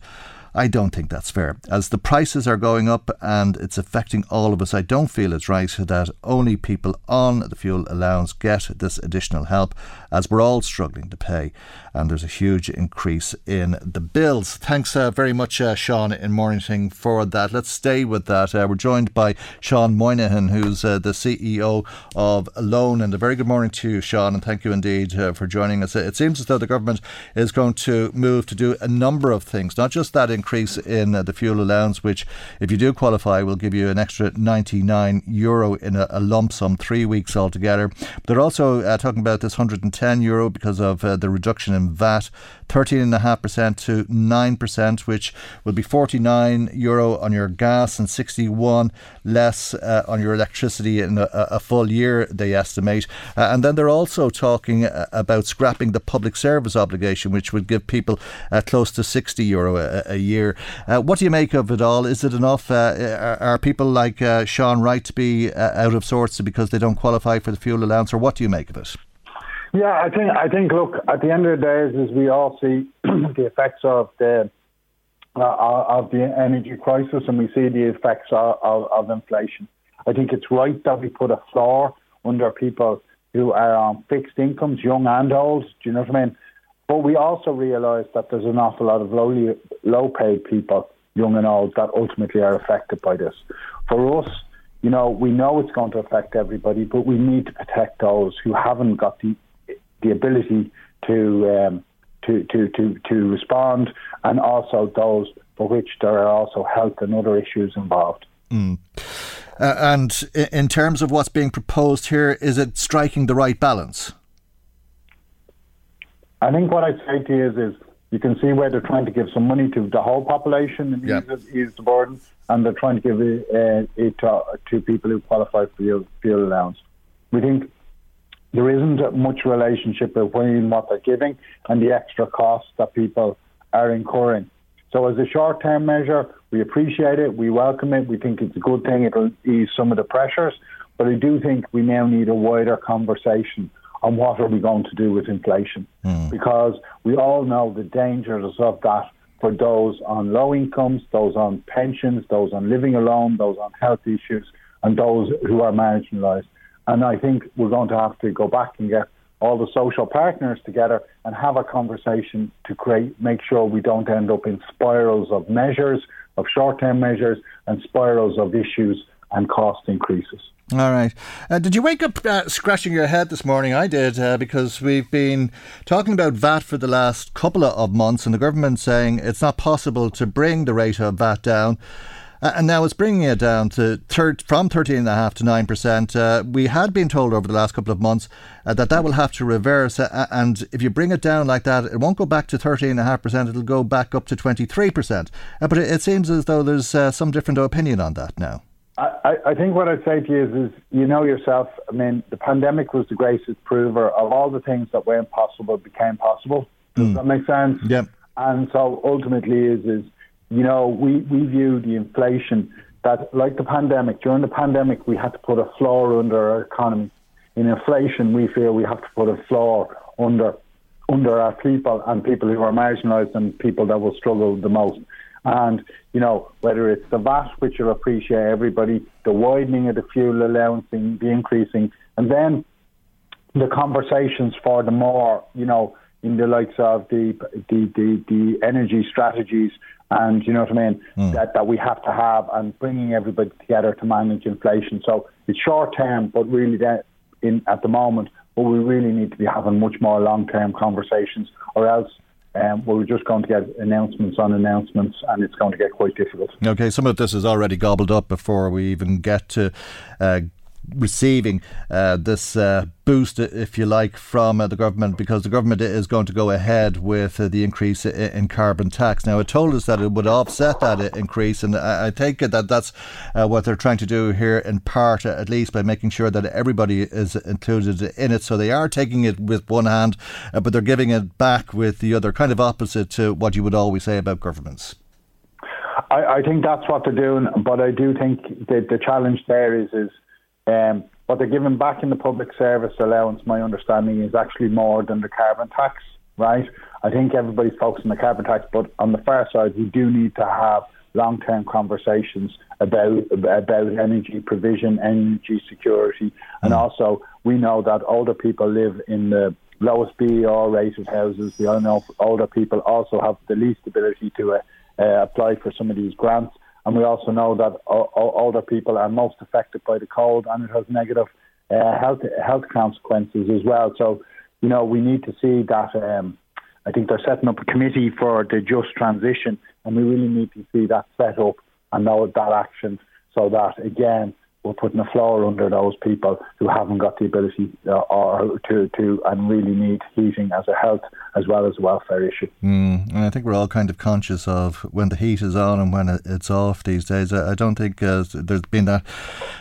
I don't think that's fair. As the prices are going up and it's affecting all of us, I don't feel it's right that only people on the fuel allowance get this additional help, as we're all struggling to pay. And there's a huge increase in the bills. Thanks uh, very much, uh, Sean, in Mornington for that. Let's stay with that. Uh, we're joined by Sean Moynihan, who's uh, the CEO of ALONE. And a very good morning to you, Sean, and thank you indeed uh, for joining us. It seems as though the government is going to move to do a number of things, not just that increase in uh, the fuel allowance, which, if you do qualify, will give you an extra 99 euro in a, a lump sum, three weeks altogether. But they're also uh, talking about this 110 euro because of uh, the reduction in VAT, 13.5% to 9%, which will be 49 euro on your gas and 61 less uh, on your electricity in a, a full year, they estimate. Uh, and then they're also talking uh, about scrapping the public service obligation, which would give people close to 60 euro a, a year. Uh, what do you make of it all? Is it enough? Uh, are, people like uh, Sean Wright to be out of sorts because they don't qualify for the fuel allowance, or what do you make of it? Yeah, I think I think look at the end of the day, as we all see [clears throat] the effects of the uh, of the energy crisis, and we see the effects of, of, of, inflation. I think it's right that we put a floor under people who are on fixed incomes, young and old. Do you know what I mean? But we also realise that there's an awful lot of lowly, low paid people, young and old, that ultimately are affected by this. For us, you know, we know it's going to affect everybody, but we need to protect those who haven't got the the ability to um, to, to, to, to respond, and also those for which there are also health and other issues involved. Mm. Uh, and in terms of what's being proposed here, is it striking the right balance? I think what I'd say to you is, is you can see where they're trying to give some money to the whole population and yep. ease, ease, the burden, and they're trying to give it, uh, it to, to, people who qualify for fuel, fuel allowance. We think there isn't much relationship between what they're giving and the extra costs that people are incurring. So, as a short term measure, we appreciate it, we welcome it, we think it's a good thing, it'll ease some of the pressures. But I do think we now need a wider conversation on what are we going to do with inflation. Mm. Because we all know the dangers of that for those on low incomes, those on pensions, those on living alone, those on health issues, and those who are marginalised. And I think we're going to have to go back and get all the social partners together and have a conversation to create, make sure we don't end up in spirals of measures, of short term measures, and spirals of issues and cost increases. All right. Uh, did you wake up uh, scratching your head this morning? I did, uh, because we've been talking about VAT for the last couple of months, and the government saying it's not possible to bring the rate of VAT down. Uh, and now it's bringing it down to thir- from 13.5 to 9%. Uh, we had been told over the last couple of months uh, that that will have to reverse. And if you bring it down like that, it won't go back to 13.5%, it'll go back up to 23%. Uh, but it, it, seems as though there's some different opinion on that now. I, I, think what I'd say to you is, is, you know yourself, I mean, the pandemic was the greatest prover of all the things that weren't possible became possible. Does mm. that make sense? Yeah. And so ultimately is, is you know, we, we view the inflation that, like the pandemic, during the pandemic, we had to put a floor under our economy. In inflation, we feel we have to put a floor under under our people and people who are marginalised and people that will struggle the most. And, you know, whether it's the VAT, which will appreciate everybody, the widening of the fuel allowance, the increasing, and then the conversations for the more, you know, in the likes of the the, the, the energy strategies and you know what I mean mm. that that we have to have and bringing everybody together to manage inflation. So it's short term, but really that in at the moment, but we really need to be having much more long term conversations, or else. Um, we're just going to get announcements on announcements, and it's going to get quite difficult. Okay, some of this is already gobbled up before we even get to uh, receiving uh, this uh, boost, if you like, from uh, the government because the government is going to go ahead with uh, the increase in carbon tax. Now, it told us that it would offset that increase, and I, I think that that's uh, what they're trying to do here in part, at least, by making sure that everybody is included in it. So they are taking it with one hand, uh, but they're giving it back with the other, kind of opposite to what you would always say about governments. I, I think that's what they're doing, but I do think that the challenge there is is um, what they're giving back in the public service allowance. My understanding is actually more than the carbon tax, right? I think everybody's focused on the carbon tax, but on the far side, we do need to have long-term conversations about about energy provision, energy security, and mm. also we know that older people live in the lowest BER rated houses. We all know older people also have the least ability to uh, uh, apply for some of these grants. And we also know that older people are most affected by the cold and it has negative uh, health health consequences as well. So, you know, we need to see that. Um, I think they're setting up a committee for the just transition, and we really need to see that set up and know that action so that, again, we're putting a floor under those people who haven't got the ability uh, or to, to and really need heating as a health as well as a welfare issue. Mm, and I think we're all kind of conscious of when the heat is on and when it's off these days. I, don't think uh, there's been that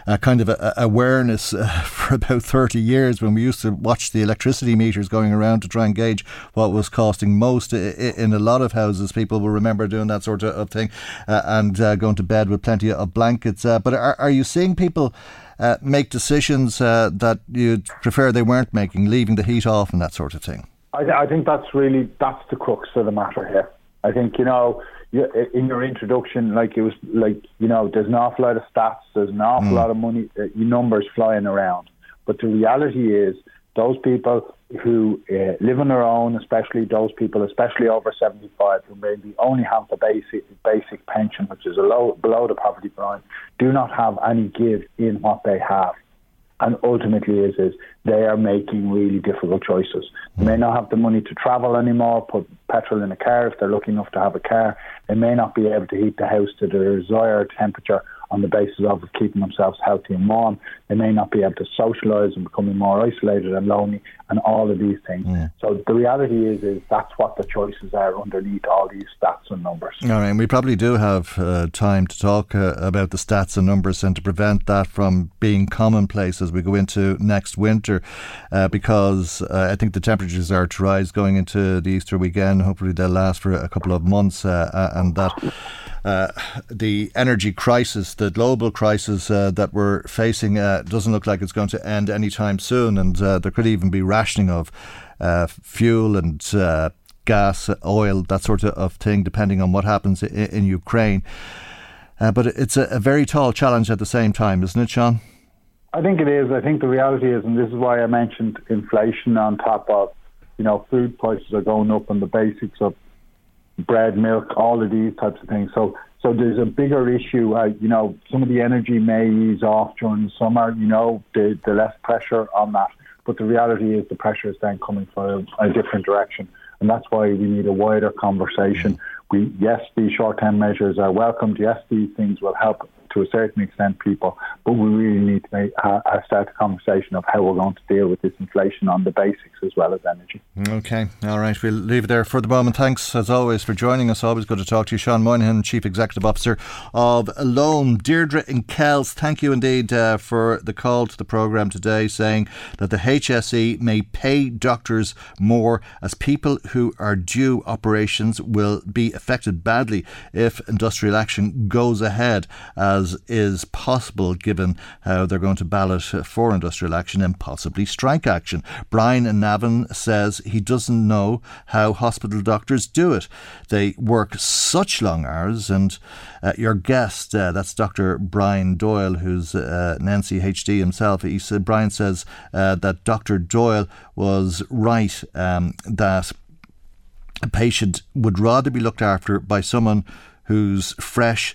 uh, kind of a, awareness uh, [laughs] for about 30 years when we used to watch the electricity meters going around to try and gauge what was costing most. In a lot of houses, people will remember doing that sort of thing uh, and uh, going to bed with plenty of blankets. but are, are you seeing people people uh, make decisions uh, that you'd prefer they weren't making, leaving the heat off and that sort of thing? I, I think that's really that's the crux of the matter here. I think you know in your introduction, like it was like you know, there's an awful lot of stats, there's an awful mm. lot of money, uh, numbers flying around, but the reality is those people who uh, live on their own, especially those people, especially over 75, who maybe only have the basic basic pension, which is low, below the poverty line, do not have any give in what they have. And ultimately, is is they are making really difficult choices. They may not have the money to travel anymore, put petrol in a car if they're lucky enough to have a car. They may not be able to heat the house to their desired temperature on the basis of keeping themselves healthy and warm. They may not be able to socialise and becoming more isolated and lonely and all of these things. Yeah. So the reality is, is that's what the choices are underneath all these stats and numbers. All right, and we probably do have uh, time to talk uh, about the stats and numbers and to prevent that from being commonplace as we go into next winter, uh, because uh, I think the temperatures are to rise going into the Easter weekend. Hopefully, they'll last for a couple of months, uh, and that uh, the energy crisis, the global crisis uh, that we're facing, uh, doesn't look like it's going to end anytime soon. And uh, there could even be rationing of fuel and gas, oil, that sort of thing, depending on what happens in, in Ukraine. but it's a, a very tall challenge at the same time, isn't it, Sean? I think it is. I think the reality is, and this is why I mentioned inflation on top of, you know, food prices are going up and the basics of bread, milk, all of these types of things. So so there's a bigger issue. Uh, you know, some of the energy may ease off during the summer. You know, the the less pressure on that. But the reality is the pressure is then coming from a, a different direction, and that's why we need a wider conversation. We yes, these short-term measures are welcomed. Yes, these things will help to a certain extent people, but we really need to make, uh, start a conversation of how we're going to deal with this inflation on the basics as well as energy. Okay, all right, we'll leave it there for the moment. Thanks as always for joining us. Always good to talk to you, Sean Moynihan, Chief Executive Officer of ALONE. Deirdre and Kells, thank you indeed uh, for the call to the programme today, saying that the HSE may pay doctors more as people who are due operations will be affected badly if industrial action goes ahead as as is possible given how they're going to ballot for industrial action and possibly strike action. Brian Navin says he doesn't know how hospital doctors do it. They work such long hours, and uh, your guest, uh, that's Dr. Brian Doyle, who's uh, an NCHD himself, he said, Brian says uh, that Dr. Doyle was right um, that a patient would rather be looked after by someone who's fresh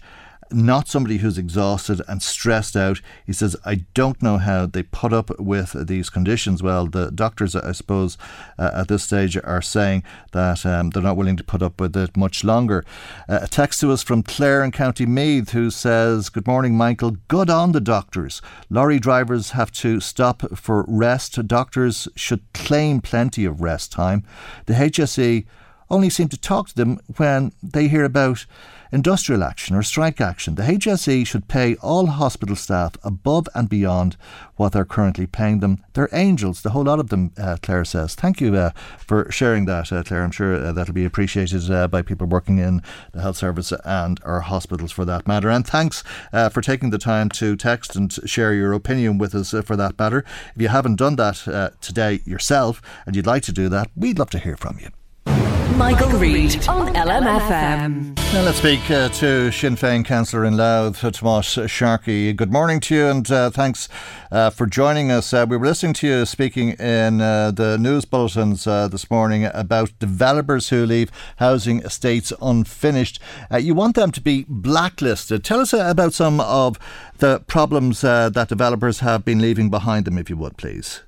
not somebody who's exhausted and stressed out. He says, I don't know how they put up with these conditions. Well, the doctors, I suppose, uh, at this stage are saying that um, they're not willing to put up with it much longer. Uh, a text to us from Clare in County Meath who says, Good morning, Michael. Good on the doctors. Lorry drivers have to stop for rest. Doctors should claim plenty of rest time. The HSE only seem to talk to them when they hear about industrial action or strike action. The HSE should pay all hospital staff above and beyond what they're currently paying them. They're angels, the whole lot of them, uh, Claire says. Thank you uh, for sharing that, uh, Claire. I'm sure uh, that'll be appreciated uh, by people working in the health service and our hospitals for that matter. And thanks uh, for taking the time to text and share your opinion with us for that matter. If you haven't done that today yourself and you'd like to do that, we'd love to hear from you. Michael, Reade on LMFM. Now let's speak uh, to Sinn Féin Councillor in Louth, uh, Tomas Sharkey. Good morning to you and uh, thanks uh, for joining us. Uh, we were listening to you speaking in uh, the news bulletins this morning about developers who leave housing estates unfinished. you want them to be blacklisted. Tell us about some of the problems that developers have been leaving behind them, if you would, please.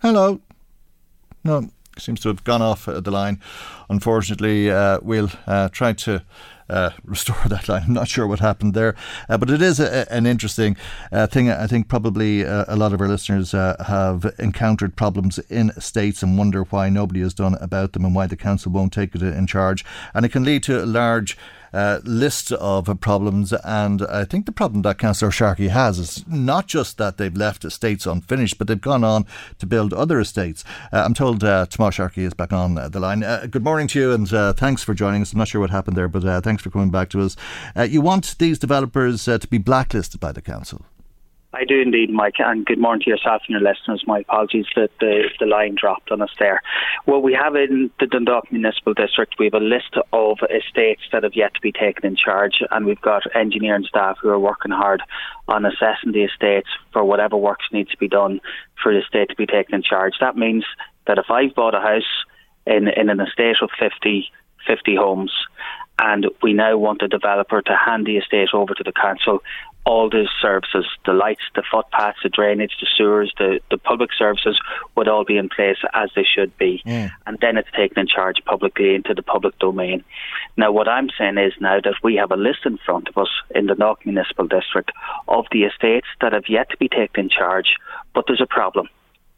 Hello. No, seems to have gone off uh, the line. Unfortunately, uh, we'll uh, try to. Uh, [laughs] restore that line. I'm not sure what happened there, uh, but it is a, an interesting uh, thing. I think probably a lot of our listeners have encountered problems in states and wonder why nobody has done about them and why the council won't take it in charge. And it can lead to large uh, list of problems. And I think the problem that Councillor Sharkey has is not just that they've left estates unfinished, but they've gone on to build other estates. Uh, I'm told uh, Sharkey is back on the line. Uh, good morning to you, and uh, thanks for joining us. I'm not sure what happened there, but uh, thanks for coming back to us. Uh, you want these developers to be blacklisted by the council? I do indeed, Mike, and good morning to yourself and your listeners. My apologies that the, the line dropped on us there. Well, we have in the Dundalk Municipal District, we have a list of estates that have yet to be taken in charge, and we've got engineering staff who are working hard on assessing the estates for whatever works needs to be done for the estate to be taken in charge. That means that if I've bought a house in, in an estate of 50, 50 homes, and we now want the developer to hand the estate over to the council all the services, the lights, the footpaths, the drainage, the sewers, the, the public services would all be in place as they should be. Mm. And then it's taken in charge publicly into the public domain. Now, what I'm saying is now that we have a list in front of us in the Knock Municipal District of the estates that have yet to be taken in charge, but there's a problem.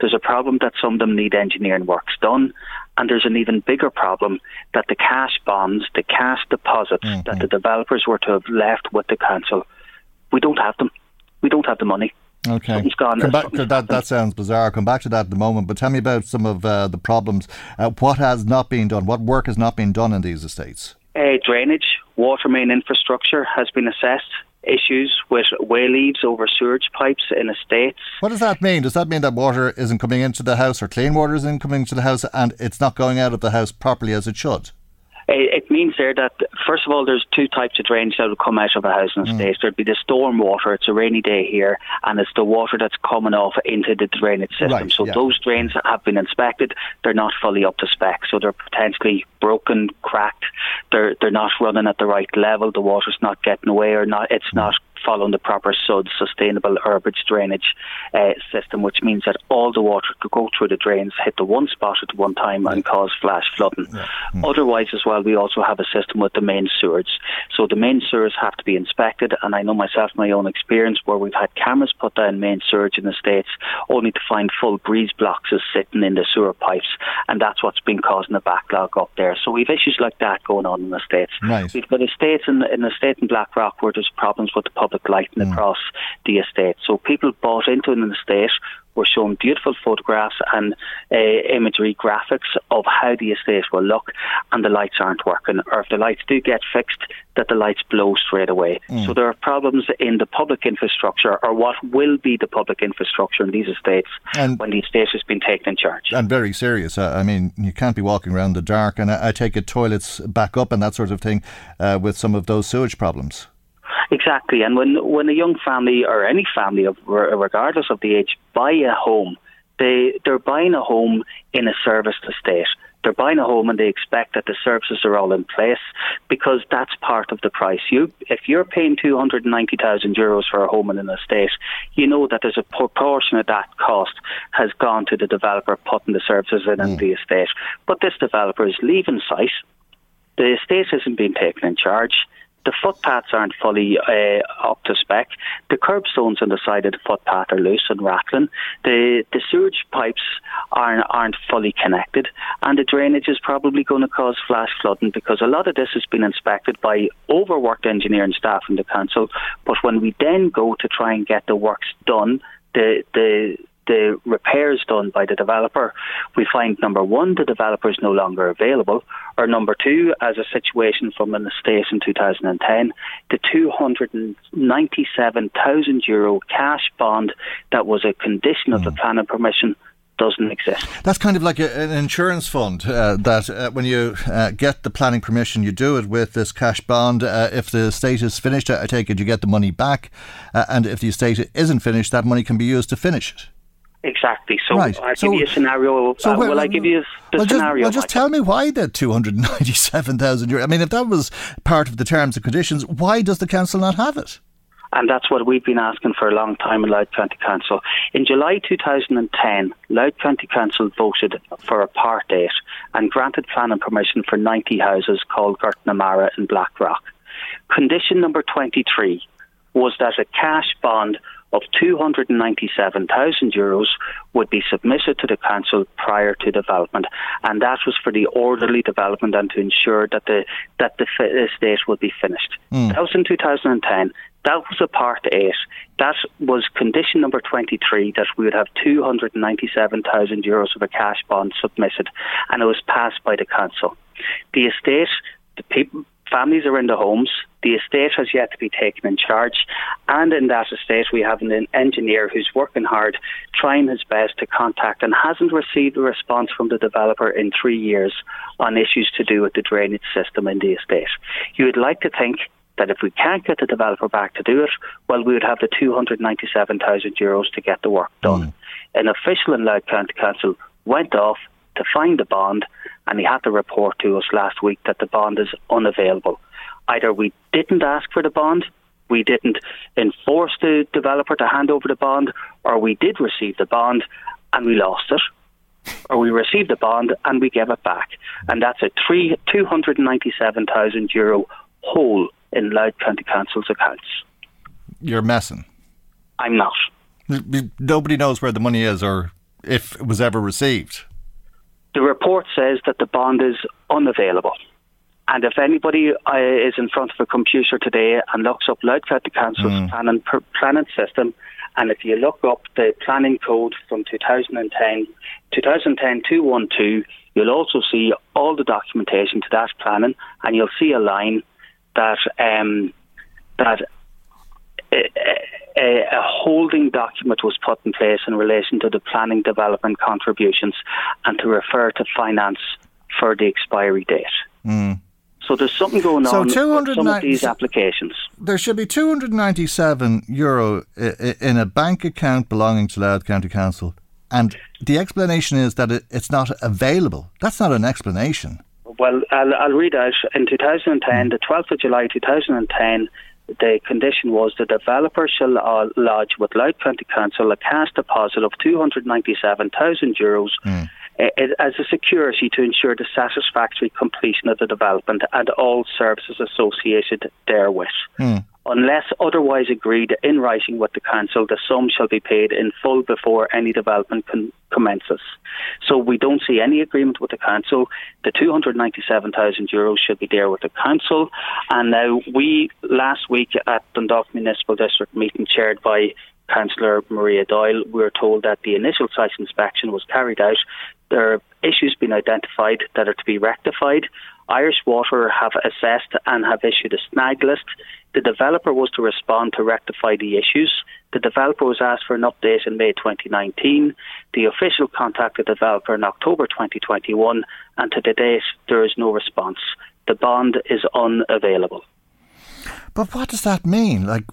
There's a problem that some of them need engineering works done, and there's an even bigger problem that the cash bonds, the cash deposits mm-hmm. that the developers were to have left with the council we don't have them. We don't have the money. Okay. Come back, to that, that sounds bizarre. I'll Come back to that in a moment. But tell me about some of uh, the problems. Uh, what has not been done? What work has not been done in these estates? Uh, drainage, water main infrastructure has been assessed. Issues with way leaves over sewage pipes in estates. What does that mean? Does that mean that water isn't coming into the house or clean water isn't coming into the house and it's not going out of the house properly as it should? It means there that first of all, there's two types of drainage that will come out of a housing mm. estate. There'd be the storm water. It's a rainy day here, and it's the water that's coming off into the drainage system. Right, so yeah. those drains have been inspected. They're not fully up to spec, so they're potentially broken, cracked. They're they're not running at the right level. The water's not getting away, or not. It's mm. not following the proper SUD sustainable urban drainage uh, system, which means that all the water could go through the drains, hit the one spot at one time, and cause flash flooding. Yeah. Mm. Otherwise, as well, we also have a system with the main sewers. So the main sewers have to be inspected, and I know myself, my own experience, where we've had cameras put down main sewage in the states, only to find full breeze blocks sitting in the sewer pipes, and that's what's been causing the backlog up there. So we've issues like that going on in the states. Right. We've got estates in, in the state in Blackrock where there's problems with the public public lighting mm. across the estate. So people bought into an estate were shown beautiful photographs and uh, imagery graphics of how the estate will look, and the lights aren't working, or if the lights do get fixed, that the lights blow straight away. Mm. So there are problems in the public infrastructure, or what will be the public infrastructure in these estates and when the estate has been taken in charge. And very serious. I mean, you can't be walking around the dark, and I, I take it toilets back up and that sort of thing uh, with some of those sewage problems. Exactly, and when when a young family or any family, of, regardless of the age, buy a home, they they're buying a home in a serviced estate. They're buying a home and they expect that the services are all in place because that's part of the price. You, if you're paying 290,000 euros for a home in an estate, you know that there's a proportion of that cost has gone to the developer putting the services in, mm. in the estate. But this developer is leaving site. The estate isn't being taken in charge the footpaths aren't fully uh, up to spec. The curbstones on the side of the footpath are loose and rattling. The the sewage pipes aren't aren't fully connected, and the drainage is probably going to cause flash flooding because a lot of this has been inspected by overworked engineering staff in the council. But when we then go to try and get the works done, the the the repairs done by the developer, we find number one, the developer is no longer available, or number two, as a situation from an estate in 2010, the 297,000 euro cash bond that was a condition of mm. the planning permission doesn't exist. That's kind of like a, an insurance fund uh, that uh, when you uh, get the planning permission, you do it with this cash bond. Uh, if the estate is finished, I take it you get the money back. Uh, and if the estate isn't finished, that money can be used to finish it. Exactly. So right. I'll so, give you a scenario. So uh, well, I give you the well, scenario. Just, well, just tell me why the 297,000 euro. I mean, if that was part of the terms and conditions, why does the council not have it? And that's what we've been asking for a long time in Louth County Council. In July 2010, Louth County Council voted for a part eight and granted planning permission for 90 houses called Gurtnamara in Blackrock. Condition number 23 was that a cash bond of 297,000 euros would be submitted to the council prior to development, and that was for the orderly development and to ensure that the that the estate would be finished. Mm. That was in 2010. That was a part eight. That was condition number 23 that we would have 297,000 euros of a cash bond submitted, and it was passed by the council. The estate, the people, families are in the homes. The estate has yet to be taken in charge, and in that estate, we have an engineer who's working hard, trying his best to contact, and hasn't received a response from the developer in three years on issues to do with the drainage system in the estate. You would like to think that if we can't get the developer back to do it, well, we would have the 297,000 euros to get the work done. Mm. An official in Louth County Council went off to find the bond, and he had to report to us last week that the bond is unavailable. Either we didn't ask for the bond, we didn't enforce the developer to hand over the bond, or we did receive the bond and we lost it, or we received the bond and we gave it back. And that's a three, 297,000 euro hole in Louth County Council's accounts. You're messing. I'm not. Nobody knows where the money is or if it was ever received. The report says that the bond is unavailable. And if anybody uh, is in front of a computer today and looks up Louth County Council's mm. planning, planning system, and if you look up the planning code from 2010, 2010 212, you'll also see all the documentation to that planning, and you'll see a line that um, that a, a, holding document was put in place in relation to the planning development contributions and to refer to finance for the expiry date. Mm. So there's something going so on with some of these applications. There should be 297 euro in a bank account belonging to Louth County Council, and the explanation is that it's not available. That's not an explanation. Well, I'll, I'll read out. In 2010, the 12th of July 2010, the condition was the developer shall uh, lodge with Louth County Council a cash deposit of 297,000 euros mm. as a security to ensure the satisfactory completion of the development and all services associated therewith. Mm. Unless otherwise agreed in writing with the council, the sum shall be paid in full before any development con- commences. So we don't see any agreement with the council. The 297,000 euros should be there with the council. And now we, last week at Dundalk Municipal District meeting chaired by Councillor Maria Doyle, we were told that the initial site inspection was carried out. There issues been identified that are to be rectified. Irish Water have assessed and have issued a snag list. The developer was to respond to rectify the issues. The developer was asked for an update in May 2019. The official contacted the developer in October 2021, and to date, there is no response. The bond is unavailable. But what does that mean? Like,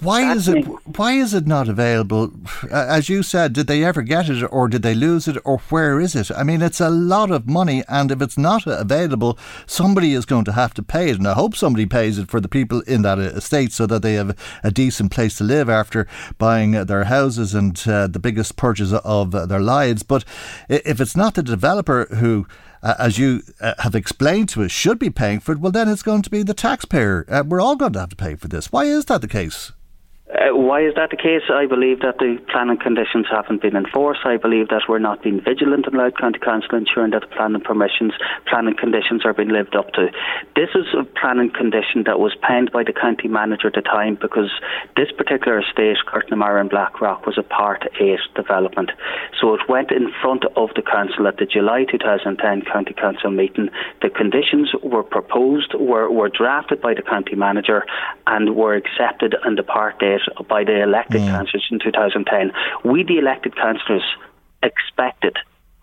why that is it? Why is it not available? As you said, did they ever get it, or did they lose it, or where is it? I mean, it's a lot of money, and if it's not available, somebody is going to have to pay it. And I hope somebody pays it for the people in that estate, so that they have a decent place to live after buying their houses and uh, the biggest purchase of their lives. But if it's not the developer who uh, as you uh, have explained to us, should be paying for it, well, then it's going to be the taxpayer. Uh, we're all going to have to pay for this. Why is that the case? Uh, why is that the case? I believe that the planning conditions haven't been enforced. I believe that we're not being vigilant in Louth County Council ensuring that the planning permissions, planning conditions are being lived up to. This is a planning condition that was penned by the county manager at the time because this particular estate, Curtnamara and Blackrock, was a Part 8 development. So it went in front of the council at the July 2010 County Council meeting. The conditions were proposed, were, were drafted by the county manager and were accepted in the Part 8 by the elected mm. councillors in 2010. We, the elected councillors, expected,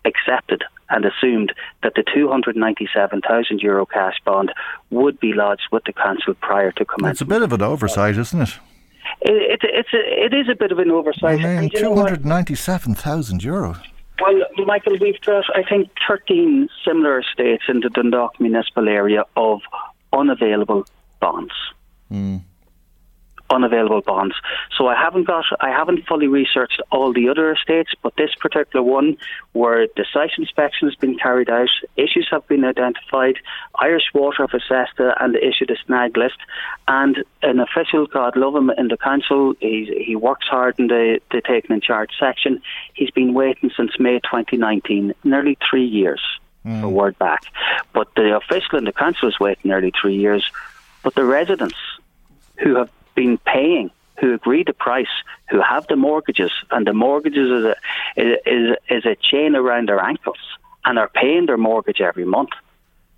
accepted, and assumed that the 297,000 euro cash bond would be lodged with the council prior to commencement. It's a bit of an oversight, isn't it? It, it, it's a, it is a bit of an oversight. I mean, 297,000 euro. Well, Michael, we've got, I think, 13 similar estates in the Dundalk municipal area of unavailable bonds. Mm unavailable bonds. So I haven't got, I haven't fully researched all the other estates, but this particular one, where the site inspection has been carried out, issues have been identified, Irish Water have assessed it and issued a snag list, and an official, God love him, in the council, he, he works hard in the, the taking in charge section. He's been waiting since May 2019, nearly three years. Mm. For word back, but the official in the council is waiting nearly three years. But the residents who have been paying, who agree the price, who have the mortgages, and the mortgages is a, is, is a chain around their ankles and are paying their mortgage every month,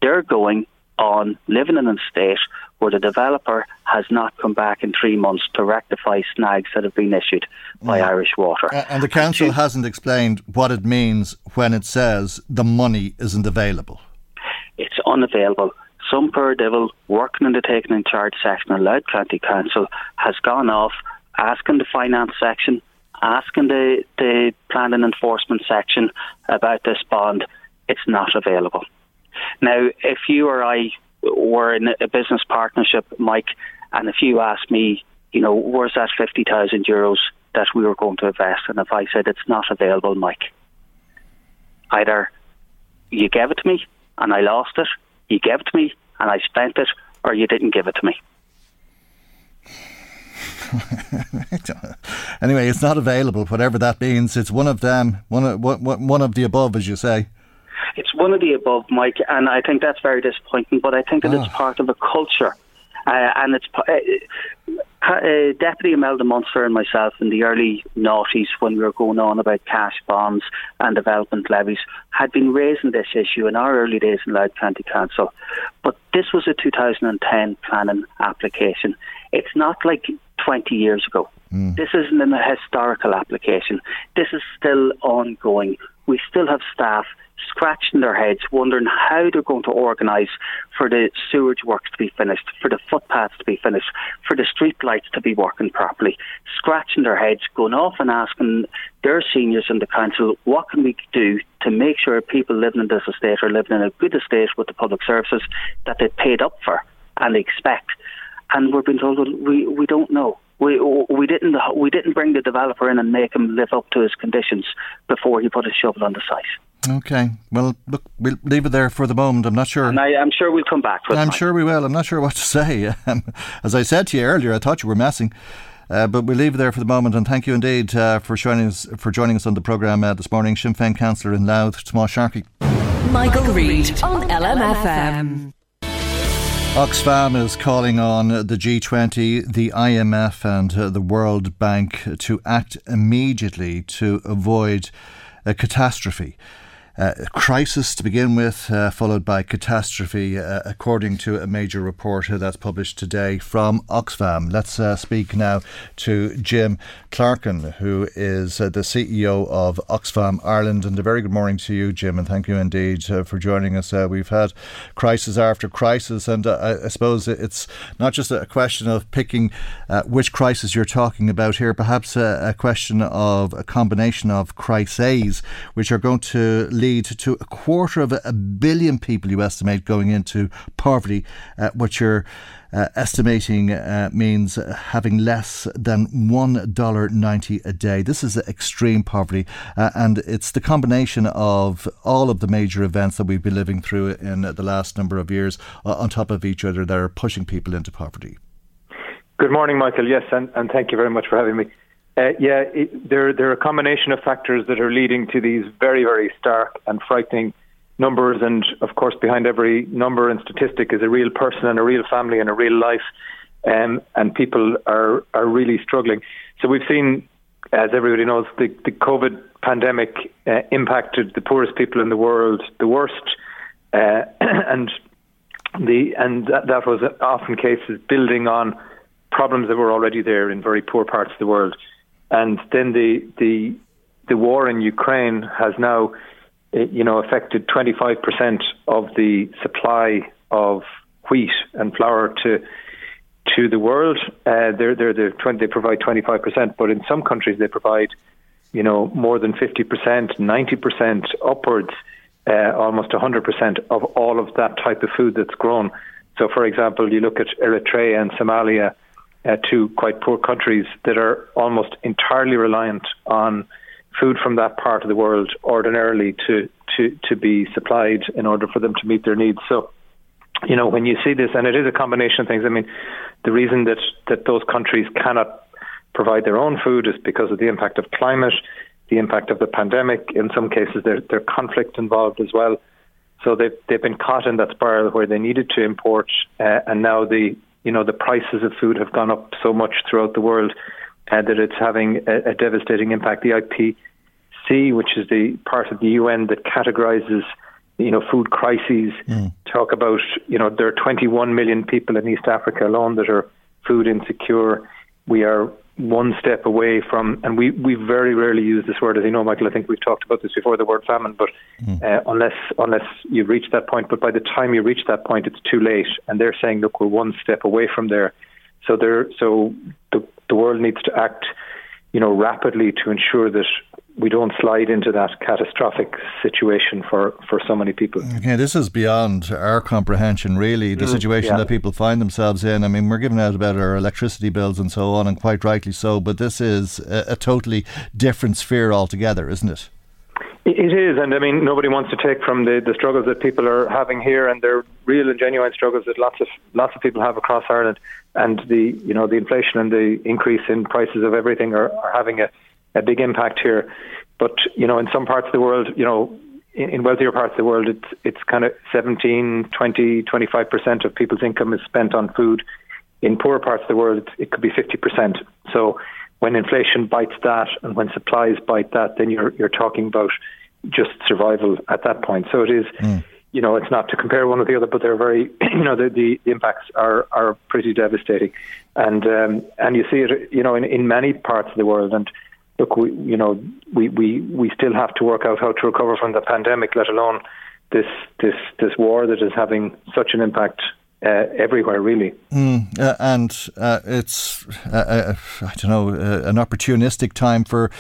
they're going on living in a state where the developer has not come back in three months to rectify snags that have been issued by mm. Irish Water. and the council and hasn't explained what it means when it says the money isn't available. It's unavailable some poor devil working in the taking in charge section of Louth County Council has gone off asking the finance section, asking the, the planning enforcement section about this bond. It's not available. Now, if you or I were in a business partnership, Mike, and if you asked me, you know, where's that 50,000 euros that we were going to invest? And if I said it's not available, Mike, either you gave it to me and I lost it, you gave it to me and I spent it, or you didn't give it to me. [laughs] anyway, it's not available, whatever that means. It's one of them, one of, one of the above, as you say. It's one of the above, Mike, and I think that's very disappointing. But I think that oh. it's ah. part of a culture, uh, and it's uh, uh, Deputy Imelda Munster and myself in the early noughties when we were going on about cash bonds and development levies had been raising this issue in our early days in Louth County Council. But this was a 2010 planning application. It's not like 20 years ago. Mm. This isn't a historical application. This is still ongoing. We still have staff scratching their heads, wondering how they're going to organise for the sewage works to be finished, for the footpaths to be finished, for the street lights to be working properly, scratching their heads, going off and asking their seniors in the council, what can we do to make sure people living in this estate are living in a good estate with the public services that they paid up for and expect. And we're being told well, we we don't know. We we didn't we didn't bring the developer in and make him live up to his conditions before he put his shovel on the site. Okay. Well, look, we'll leave it there for the moment. I'm not sure. And I, am sure we'll come back. I'm sure we will. I'm not sure what to [laughs] say. Um, as I said to you earlier, I thought you were messing. Uh, but we'll leave it there for the moment, and thank you indeed uh, for joining us for joining us on the programme uh, this morning. Sinn Féin councillor in Louth, Tomas Sharkey. Michael, Michael Reade on LMFM. Oxfam is calling on the G20, the IMF, and uh, the World Bank to act immediately to avoid a catastrophe. Uh, crisis to begin with, uh, followed by catastrophe, uh, according to a major report that's published today from Oxfam. Let's uh, speak now to Jim Clarken, who is uh, the CEO of Oxfam Ireland. And a very good morning to you, Jim, and thank you indeed uh, for joining us. we've had crisis after crisis, and I suppose it's not just a question of picking which crisis you're talking about here, perhaps a, a question of a combination of crises which are going to lead to a quarter of a billion people, you estimate, going into poverty, uh, what you're uh, estimating uh, means having less than $1.90 a day. This is extreme poverty, uh, and it's the combination of all of the major events that we've been living through in the last number of years uh, on top of each other that are pushing people into poverty. Good morning, Michael. Yes, and, and thank you very much for having me. Uh, yeah, it, there there are a combination of factors that are leading to these very very stark and frightening numbers, and of course behind every number and statistic is a real person and a real family and a real life, um, and people are are really struggling. So we've seen, as everybody knows, the, the COVID pandemic uh, impacted the poorest people in the world the worst, uh, [clears throat] and the and that, that was often cases building on problems that were already there in very poor parts of the world. And then the the the war in Ukraine has now, eh, you know, affected 25% of the supply of wheat and flour to to the world. Uh, they're, they're, they're 20, they provide 25%, but in some countries they provide, you know, more than 50%, 90% upwards, uh, almost 100% of all of that type of food that's grown. So, for example, you look at Eritrea and Somalia uh, to quite poor countries that are almost entirely reliant on food from that part of the world ordinarily to, to, to be supplied in order for them to meet their needs. So, you know, when you see this, and it is a combination of things, I mean, the reason that, that those countries cannot provide their own food is because of the impact of climate, the impact of the pandemic. In some cases, there, there's conflict involved as well. So they've, they've been caught in that spiral where they needed to import, uh, and now the, you know, the prices of food have gone up so much throughout the world uh, that it's having a, a, devastating impact. The IPC, which is the part of the UN that categorizes, you know, food crises, mm. talk about, you know, there are 21 million people in East Africa alone that are food insecure. We are one step away from, and we, we very rarely use this word, as you know, Michael. I think we've talked about this before, the word famine. But mm. uh, unless unless you reach that point, but by the time you reach that point, it's too late. And they're saying, look, we're one step away from there. So there, so the the world needs to act, you know, rapidly to ensure that we don't slide into that catastrophic situation for, for so many people. Okay, this is beyond our comprehension, really, the mm, situation yeah. that people find themselves in. I mean, we're giving out about our electricity bills and so on, and quite rightly so, but this is a, a totally different sphere altogether, isn't it? It is, and I mean, nobody wants to take from the, the struggles that people are having here, and they're real and genuine struggles that lots of lots of people have across Ireland, and the you know the inflation and the increase in prices of everything are, are having a a big impact here. But you know, in some parts of the world, you know, in, in wealthier parts of the world, it's it's kind of 17, 20, 25 percent of people's income is spent on food. In poorer parts of the world, it could be 50 percent. So when inflation bites that, and when supplies bite that, then you're you're talking about just survival at that point. So it is. Mm you know, it's not to compare one with the other, but they're very, [clears throat] you know, the, the impacts are, are pretty devastating, and um, and you see it, you know, in, in many parts of the world, and look, we, you know, we, we, we still have to work out how to recover from the pandemic, let alone this this this war that is having such an impact uh, everywhere, really. Mm, uh, and uh, it's, uh, uh, I don't know, uh, an opportunistic time for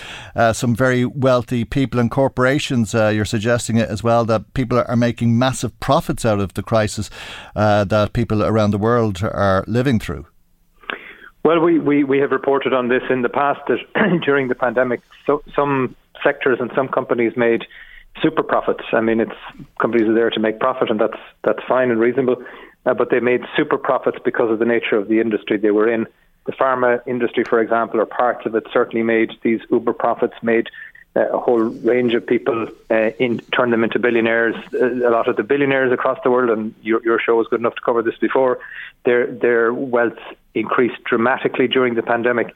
some very wealthy people and corporations. you're suggesting it as well that people are making massive profits out of the crisis that people around the world are living through. Well, we, we, we have reported on this in the past that [clears throat] during the pandemic, so, some sectors and some companies made super profits. I mean, it's companies are there to make profit, and that's that's fine and reasonable. Uh, but they made super profits because of the nature of the industry they were in. The pharma industry, for example, or parts of it, certainly made these uber profits. Made a whole range of people uh, in turn them into billionaires. Uh, a lot of the billionaires across the world, and your, your show was good enough to cover this before. Their their wealth increased dramatically during the pandemic.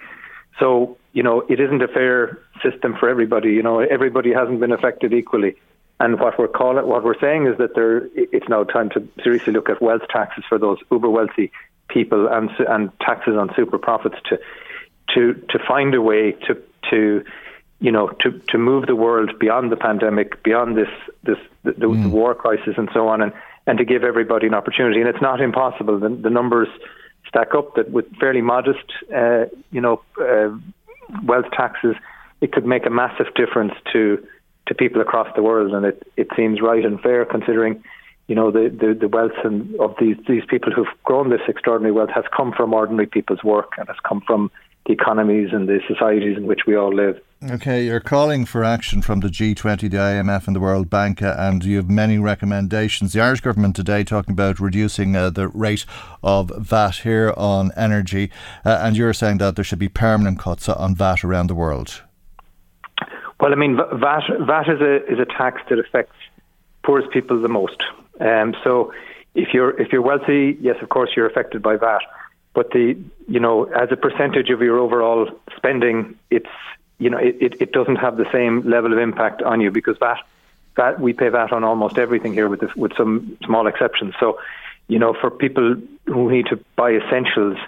So, you know, it isn't a fair system for everybody. You know, everybody hasn't been affected equally. And what we're calling, what we're saying is that there, it's now time to seriously look at wealth taxes for those uber wealthy people and and taxes on super profits to to to find a way to to you know to to move the world beyond the pandemic, beyond this this the, the, mm. the war crisis and so on, and and to give everybody an opportunity. And it's not impossible. The, the numbers stack up that with fairly modest, uh, you know, uh, wealth taxes, it could make a massive difference to to people across the world, and it, it seems right and fair considering, you know, the, the, the wealth and of these these people who've grown this extraordinary wealth has come from ordinary people's work and has come from the economies and the societies in which we all live. Okay, you're calling for action from the G20, the IMF, and the World Bank, uh, and you have many recommendations. The Irish government today talking about reducing uh, the rate of VAT here on energy, uh, and you're saying that there should be permanent cuts on VAT around the world. Well, I mean, VAT, VAT is a is a tax that affects poorest people the most. Um, so, if you're if you're wealthy, yes, of course, you're affected by VAT. But the you know, as a percentage of your overall spending, it's you know, it, it, it doesn't have the same level of impact on you because that that we pay VAT on almost everything here, with the, with some small exceptions. So, you know, for people who need to buy essentials,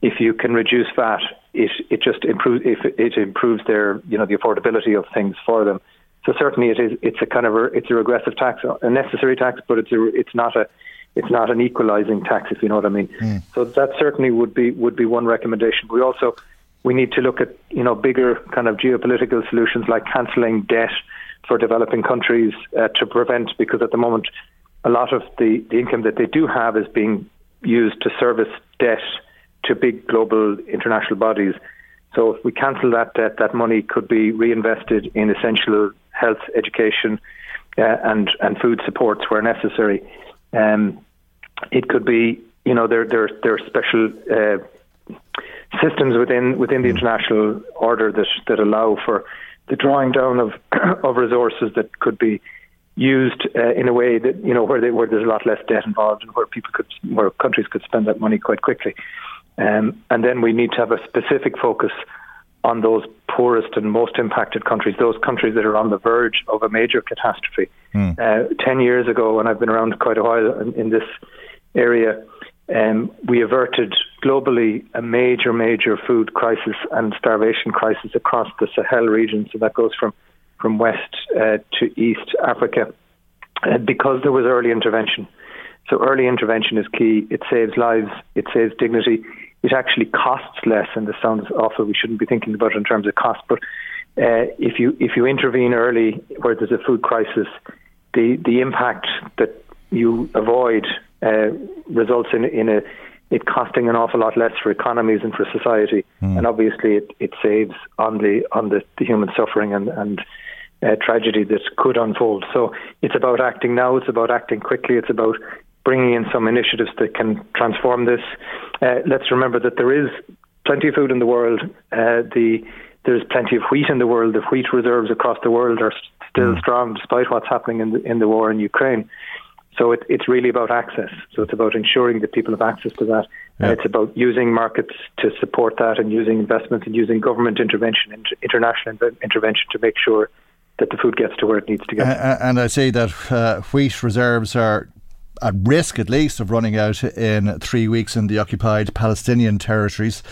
if you can reduce VAT, it it just improves if it improves their you know the affordability of things for them. So certainly it is it's a kind of a, it's a regressive tax, a necessary tax, but it's a, it's not a it's not an equalising tax, if you know what I mean. Mm. So that certainly would be would be one recommendation. We also we need to look at you know bigger kind of geopolitical solutions like cancelling debt for developing countries uh, to prevent because at the moment a lot of the, the income that they do have is being used to service debt to big global international bodies. So if we cancel that debt, that money could be reinvested in essential health, education, uh, and and food supports where necessary. Um, it could be, you know, there there there are special uh, systems within within the international order that that allow for the drawing down of [clears throat] of resources that could be used uh, in a way that you know where they, where there's a lot less debt involved and where people could where countries could spend that money quite quickly. Um, and then we need to have a specific focus on those poorest and most impacted countries, those countries that are on the verge of a major catastrophe. Mm. Uh, Ten years ago, and I've been around quite a while in, in this area, um, we averted globally a major, major food crisis and starvation crisis across the Sahel region. So that goes from from west uh, to east Africa, uh, because there was early intervention. So early intervention is key. It saves lives. It saves dignity it actually costs less, and this sounds awful. We shouldn't be thinking about it in terms of cost, but uh, if you if you intervene early where there's a food crisis, the the impact that you avoid uh, results in in a it costing an awful lot less for economies and for society, mm. and obviously it, it saves on the on the, the human suffering and and uh, tragedy that could unfold. So it's about acting now. It's about acting quickly. It's about bringing in some initiatives that can transform this. Uh, let's remember that there is plenty of food in the world. Uh, the there's plenty of wheat in the world. The wheat reserves across the world are still mm. strong despite what's happening in the in the war in Ukraine. So it, it's really about access. So it's about ensuring that people have access to that. And it's about using markets to support that and using investments and using government intervention and international intervention to make sure that the food gets to where it needs to go. Uh, and I say that uh, wheat reserves are at risk, at least, of running out in three weeks in the occupied Palestinian territories.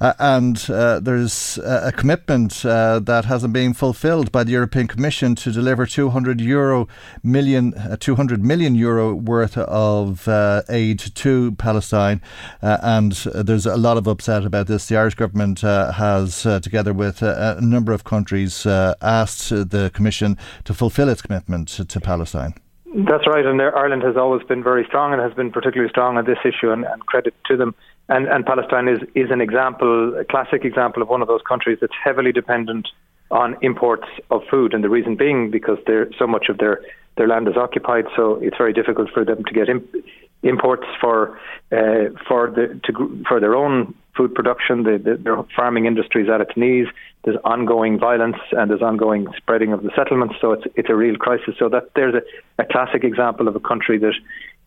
Uh, and uh, there's a commitment uh, that hasn't been fulfilled by the European Commission to deliver 200 euro million, uh, 200 million euro worth of uh, aid to Palestine, uh, and there's a lot of upset about this. The Irish government has, together with a number of countries, asked the Commission to fulfil its commitment to, to Palestine. That's right, and Ireland has always been very strong and has been particularly strong on this issue, and, and credit to them. And, and Palestine is, is an example, a classic example of one of those countries that's heavily dependent on imports of food, and the reason being because there's so much of their, their land is occupied, so it's very difficult for them to get imp- imports for uh, for the to, for their own food production. The, the, their farming industry is at its knees. There's ongoing violence and there's ongoing spreading of the settlements. So it's it's a real crisis. So that there's a, a classic example of a country that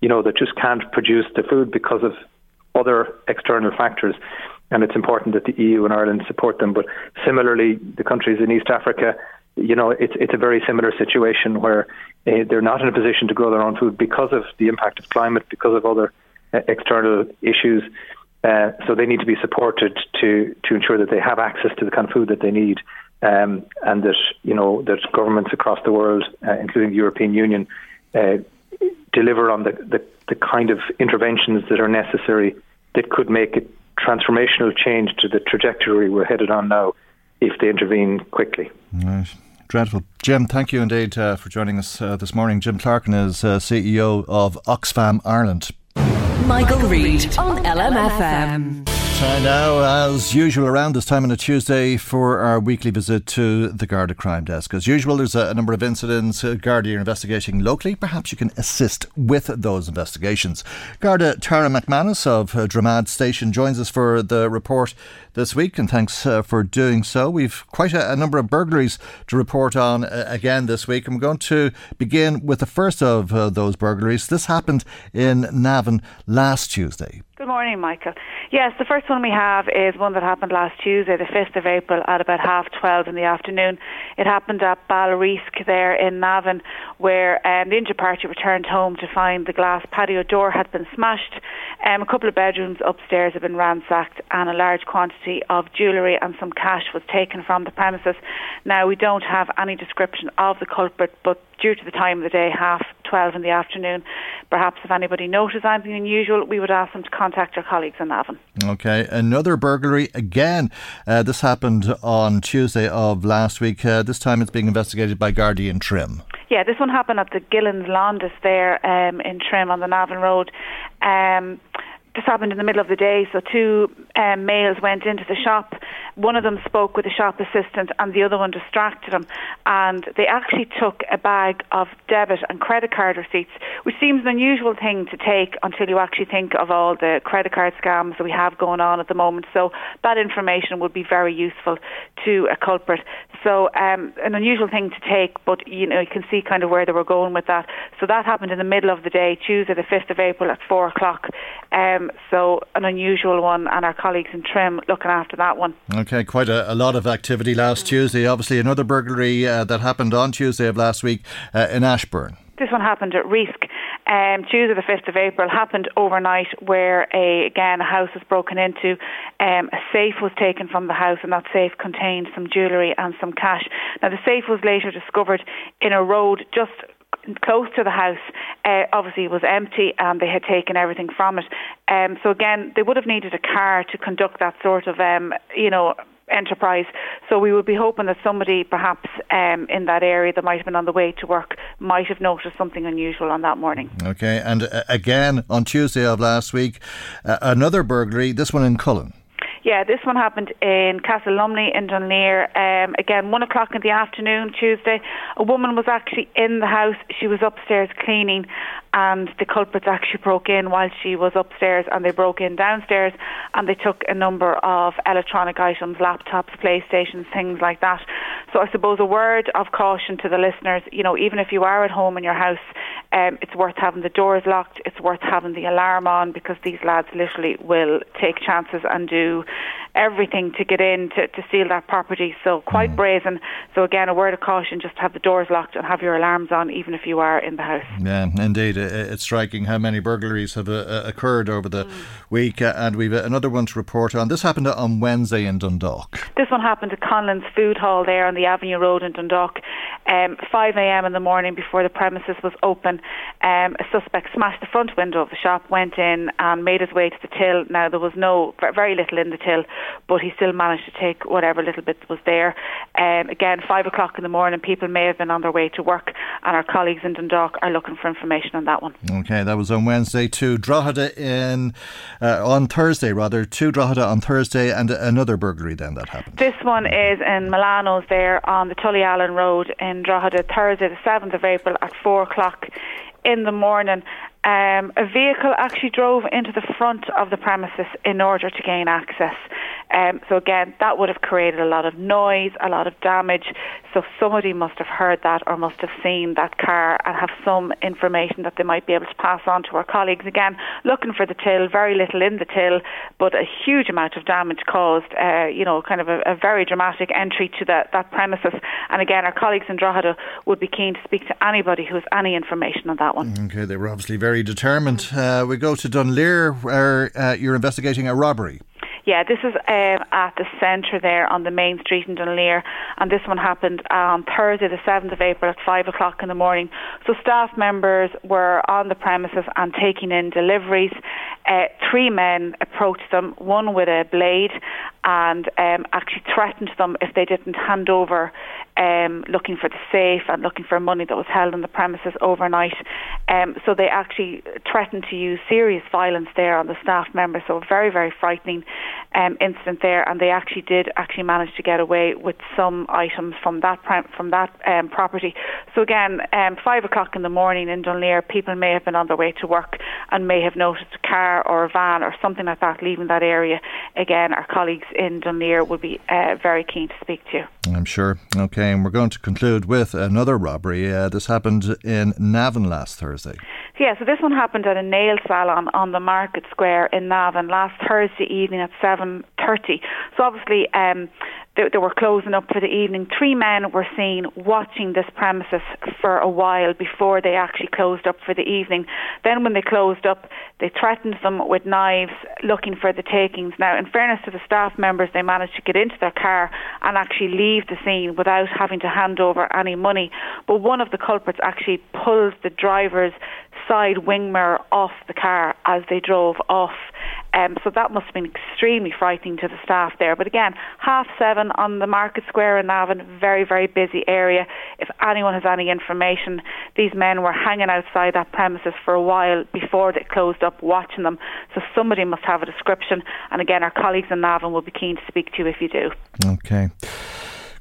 you know that just can't produce the food because of other external factors. And it's important that the EU and Ireland support them. But similarly, the countries in East Africa you know, it's it's a very similar situation where uh, they're not in a position to grow their own food because of the impact of climate, because of other uh, external issues. Uh, so they need to be supported to to ensure that they have access to the kind of food that they need, um, and that you know that governments across the world, uh, including the European Union, deliver on the, the the kind of interventions that are necessary that could make a transformational change to the trajectory we're headed on now if they intervene quickly. Right. Dreadful. Jim, thank you indeed uh, for joining us uh, this morning. Jim Clarken is uh, CEO of Oxfam Ireland. Michael, Reade on LMFM. Time now, as usual, around this time on a Tuesday for our weekly visit to the Garda Crime Desk. As usual, there's a, number of incidents uh, Garda are investigating locally. Perhaps you can assist with those investigations. Garda Tara McManus of uh, Dramad Station joins us for the report this week, and thanks uh, for doing so. We've quite a, a, number of burglaries to report on uh, again this week, we're going to begin with the first of uh, those burglaries. This happened in Navan last Tuesday. Good morning, Michael. Yes, the first one we have is one that happened last Tuesday, the 5th of April, at about half 12 in the afternoon. It happened at Balreask there in Navan, where um, the injured party returned home to find the glass patio door had been smashed, um, a couple of bedrooms upstairs have been ransacked, and a large quantity of jewellery and some cash was taken from the premises. Now, we don't have any description of the culprit, but due to the time of the day, half 12 in the afternoon. Perhaps if anybody noticed anything unusual, we would ask them to contact our colleagues in Navan. Okay, another burglary again. Uh, this happened on Tuesday of last week. Uh, this time it's being investigated by Guardian Trim. Yeah, this one happened at the Gillans Londis there um, in Trim on the Navan Road. Um, this happened in the middle of the day, so two um, males went into the shop. One of them spoke with the shop assistant, and the other one distracted him. And they actually took a bag of debit and credit card receipts, which seems an unusual thing to take until you actually think of all the credit card scams that we have going on at the moment. So that information would be very useful to a culprit. So um, an unusual thing to take, but you know you can see kind of where they were going with that. So that happened in the middle of the day, Tuesday, the fifth of April at four o'clock. Um, so an unusual one, and our colleagues in Trim looking after that one. Okay, quite a, a lot of activity last Tuesday. Obviously, another burglary uh, that happened on Tuesday of last week uh, in Ashbourne. This one happened at Reesk. Um, Tuesday, the 5th of April, happened overnight where, a, again, a house was broken into. Um, a safe was taken from the house, and that safe contained some jewellery and some cash. Now, the safe was later discovered in a road just close to the house, uh, obviously was empty and they had taken everything from it. Um, so again, they would have needed a car to conduct that sort of, um, you know, enterprise. So we would be hoping that somebody, perhaps um, in that area that might have been on the way to work, might have noticed something unusual on that morning. Okay, and uh, again on Tuesday of last week, uh, another burglary. This one in Cullen. Yeah, this one happened in Castlelumney in Dunleer. Um, again, one o'clock in the afternoon, Tuesday. A woman was actually in the house. She was upstairs cleaning, and the culprits actually broke in while she was upstairs, and they broke in downstairs, and they took a number of electronic items, laptops, PlayStations, things like that. So I suppose a word of caution to the listeners. You know, even if you are at home in your house, um, it's worth having the doors locked. It's worth having the alarm on because these lads literally will take chances and do everything to get in to, to steal that property. So quite mm. brazen. So again, a word of caution: just have the doors locked and have your alarms on, even if you are in the house. Yeah, indeed, it's striking how many burglaries have uh, uh, occurred over the mm. week, uh, and we've another one to report on. This happened on Wednesday in Dundalk. This one happened at Conlon's Food Hall there on the Avenue Road in Dundalk. Um, 5 a.m. in the morning before the premises was open, um, a suspect smashed the front window of the shop, went in and made his way to the till. Now there was no very little in the till, but he still managed to take whatever little bit was there. Um, again, five o'clock in the morning, people may have been on their way to work, and our colleagues in Dundalk are looking for information on that one. Okay, that was on Wednesday. To Drogheda in uh, on Thursday, rather. To Drogheda on Thursday, and another burglary then that happened. This one is in Milano's there on the Tullyallen Road in Drogheda, Thursday, the seventh of April at four o'clock in the morning, um, a vehicle actually drove into the front of the premises in order to gain access. Um, so again, that would have created a lot of noise, a lot of damage. So somebody must have heard that or must have seen that car and have some information that they might be able to pass on to our colleagues. Again, looking for the till, very little in the till, but a huge amount of damage caused. Uh, you know, kind of a, a very dramatic entry to that that premises. And again, our colleagues in Drogheda would be keen to speak to anybody who has any information on that one. Okay, they were obviously very determined. Uh, we go to Dunleer, where uh, you're investigating a robbery. Yeah, this is um, at the centre there on the main street in Dunleer, and this one happened on Thursday, the 7th of April at 5 o'clock in the morning. So staff members were on the premises and taking in deliveries. Uh, three men approached them, one with a blade, and um, actually threatened them if they didn't hand over um, looking for the safe and looking for money that was held on the premises overnight. Um, so they actually threatened to use serious violence there on the staff members. So a very, very frightening um, incident there, and they actually did actually manage to get away with some items from that from that um, property. So again, um, five o'clock in the morning in Dunleer, people may have been on their way to work and may have noticed a car or a van or something like that leaving that area. Again, our colleagues in Dunleer would be uh, very keen to speak to you. I'm sure. Okay, and we're going to conclude with another robbery. Uh, this happened in Navan last Thursday. Yeah, so this one happened at a nail salon on the Market Square in Navan last Thursday evening at 7.30. So obviously um, they, they, were closing up for the evening. Three men were seen watching this premises for a while before they actually closed up for the evening. Then when they closed up, they threatened them with knives looking for the takings. Now, in fairness to the staff members, they managed to get into their car and actually leave the scene without having to hand over any money. But one of the culprits actually pulled the driver's side wing mirror off the car as they drove off. Um, so that must have been extremely frightening to the staff there. But again, half seven on the Market Square in Navan, very, very busy area. If anyone has any information, these men were hanging outside that premises for a while before they closed up, watching them. So somebody must have a description. And again, our colleagues in Navan will be keen to speak to you if you do. Okay.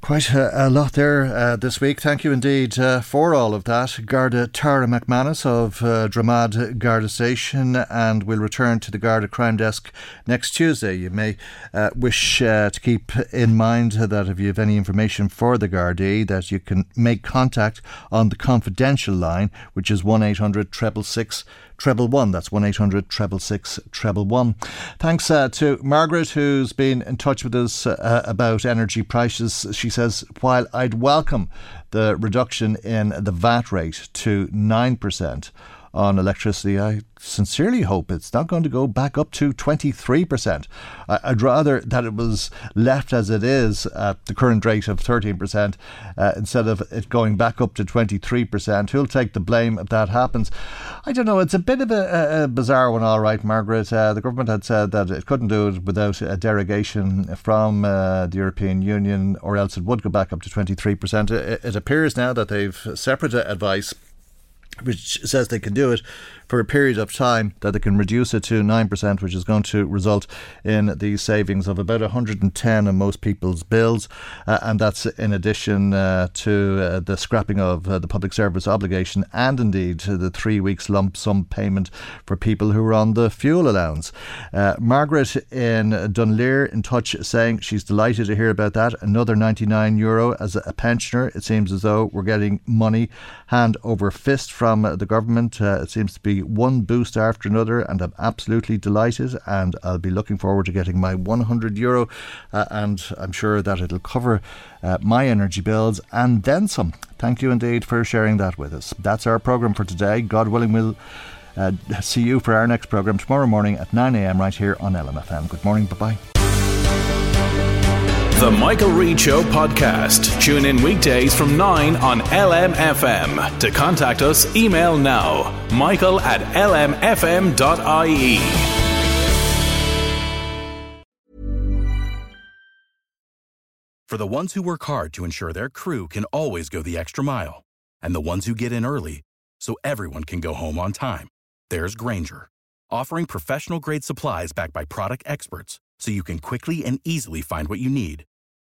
Quite a, a lot there uh, this week. Thank you indeed uh, for all of that. Garda Tara McManus of uh, Dramad Garda Station, and we'll return to the Garda Crime Desk next Tuesday. You may uh, wish uh, to keep in mind that if you have any information for the Gardaí, that you can make contact on the confidential line, which is 1 800 666 treble one. That's one eight hundred treble six treble one. Thanks uh, to Margaret, who's been in touch with us uh, about energy prices. She says, while I'd welcome the reduction in the VAT rate to nine percent on electricity. I sincerely hope it's not going to go back up to 23%. I'd rather that it was left as it is at the current rate of 13% uh, instead of it going back up to 23%. Who'll take the blame if that happens? I don't know. It's a bit of a, a bizarre one, all right, Margaret. Uh, the government had said that it couldn't do it without a derogation from uh, the European Union, or else it would go back up to 23%. It, it appears now that they've separate advice which says they can do it for a period of time that they can reduce it to 9%, which is going to result in the savings of about 110 on most people's bills. Uh, and that's in addition uh, to uh, the scrapping of uh, the public service obligation and indeed the three weeks lump sum payment for people who are on the fuel allowance. Uh, Margaret in Dunleer in touch saying she's delighted to hear about that. Another 99 euro as a pensioner. It seems as though we're getting money hand over fist from the government. Uh, it seems to be one boost after another, and I'm absolutely delighted. And I'll be looking forward to getting my 100 euro, uh, and I'm sure that it'll cover uh, my energy bills and then some. Thank you indeed for sharing that with us. That's our programme for today. God willing, we'll. Uh, see you for our next programme tomorrow morning at 9am right here on LMFM. Good morning. Bye bye. The Michael Reade Show podcast. Tune in weekdays from 9 on LMFM. To contact us, email now michael at lmfm.ie. For the ones who work hard to ensure their crew can always go the extra mile, and the ones who get in early so everyone can go home on time, there's Grainger, offering professional grade supplies backed by product experts so you can quickly and easily find what you need.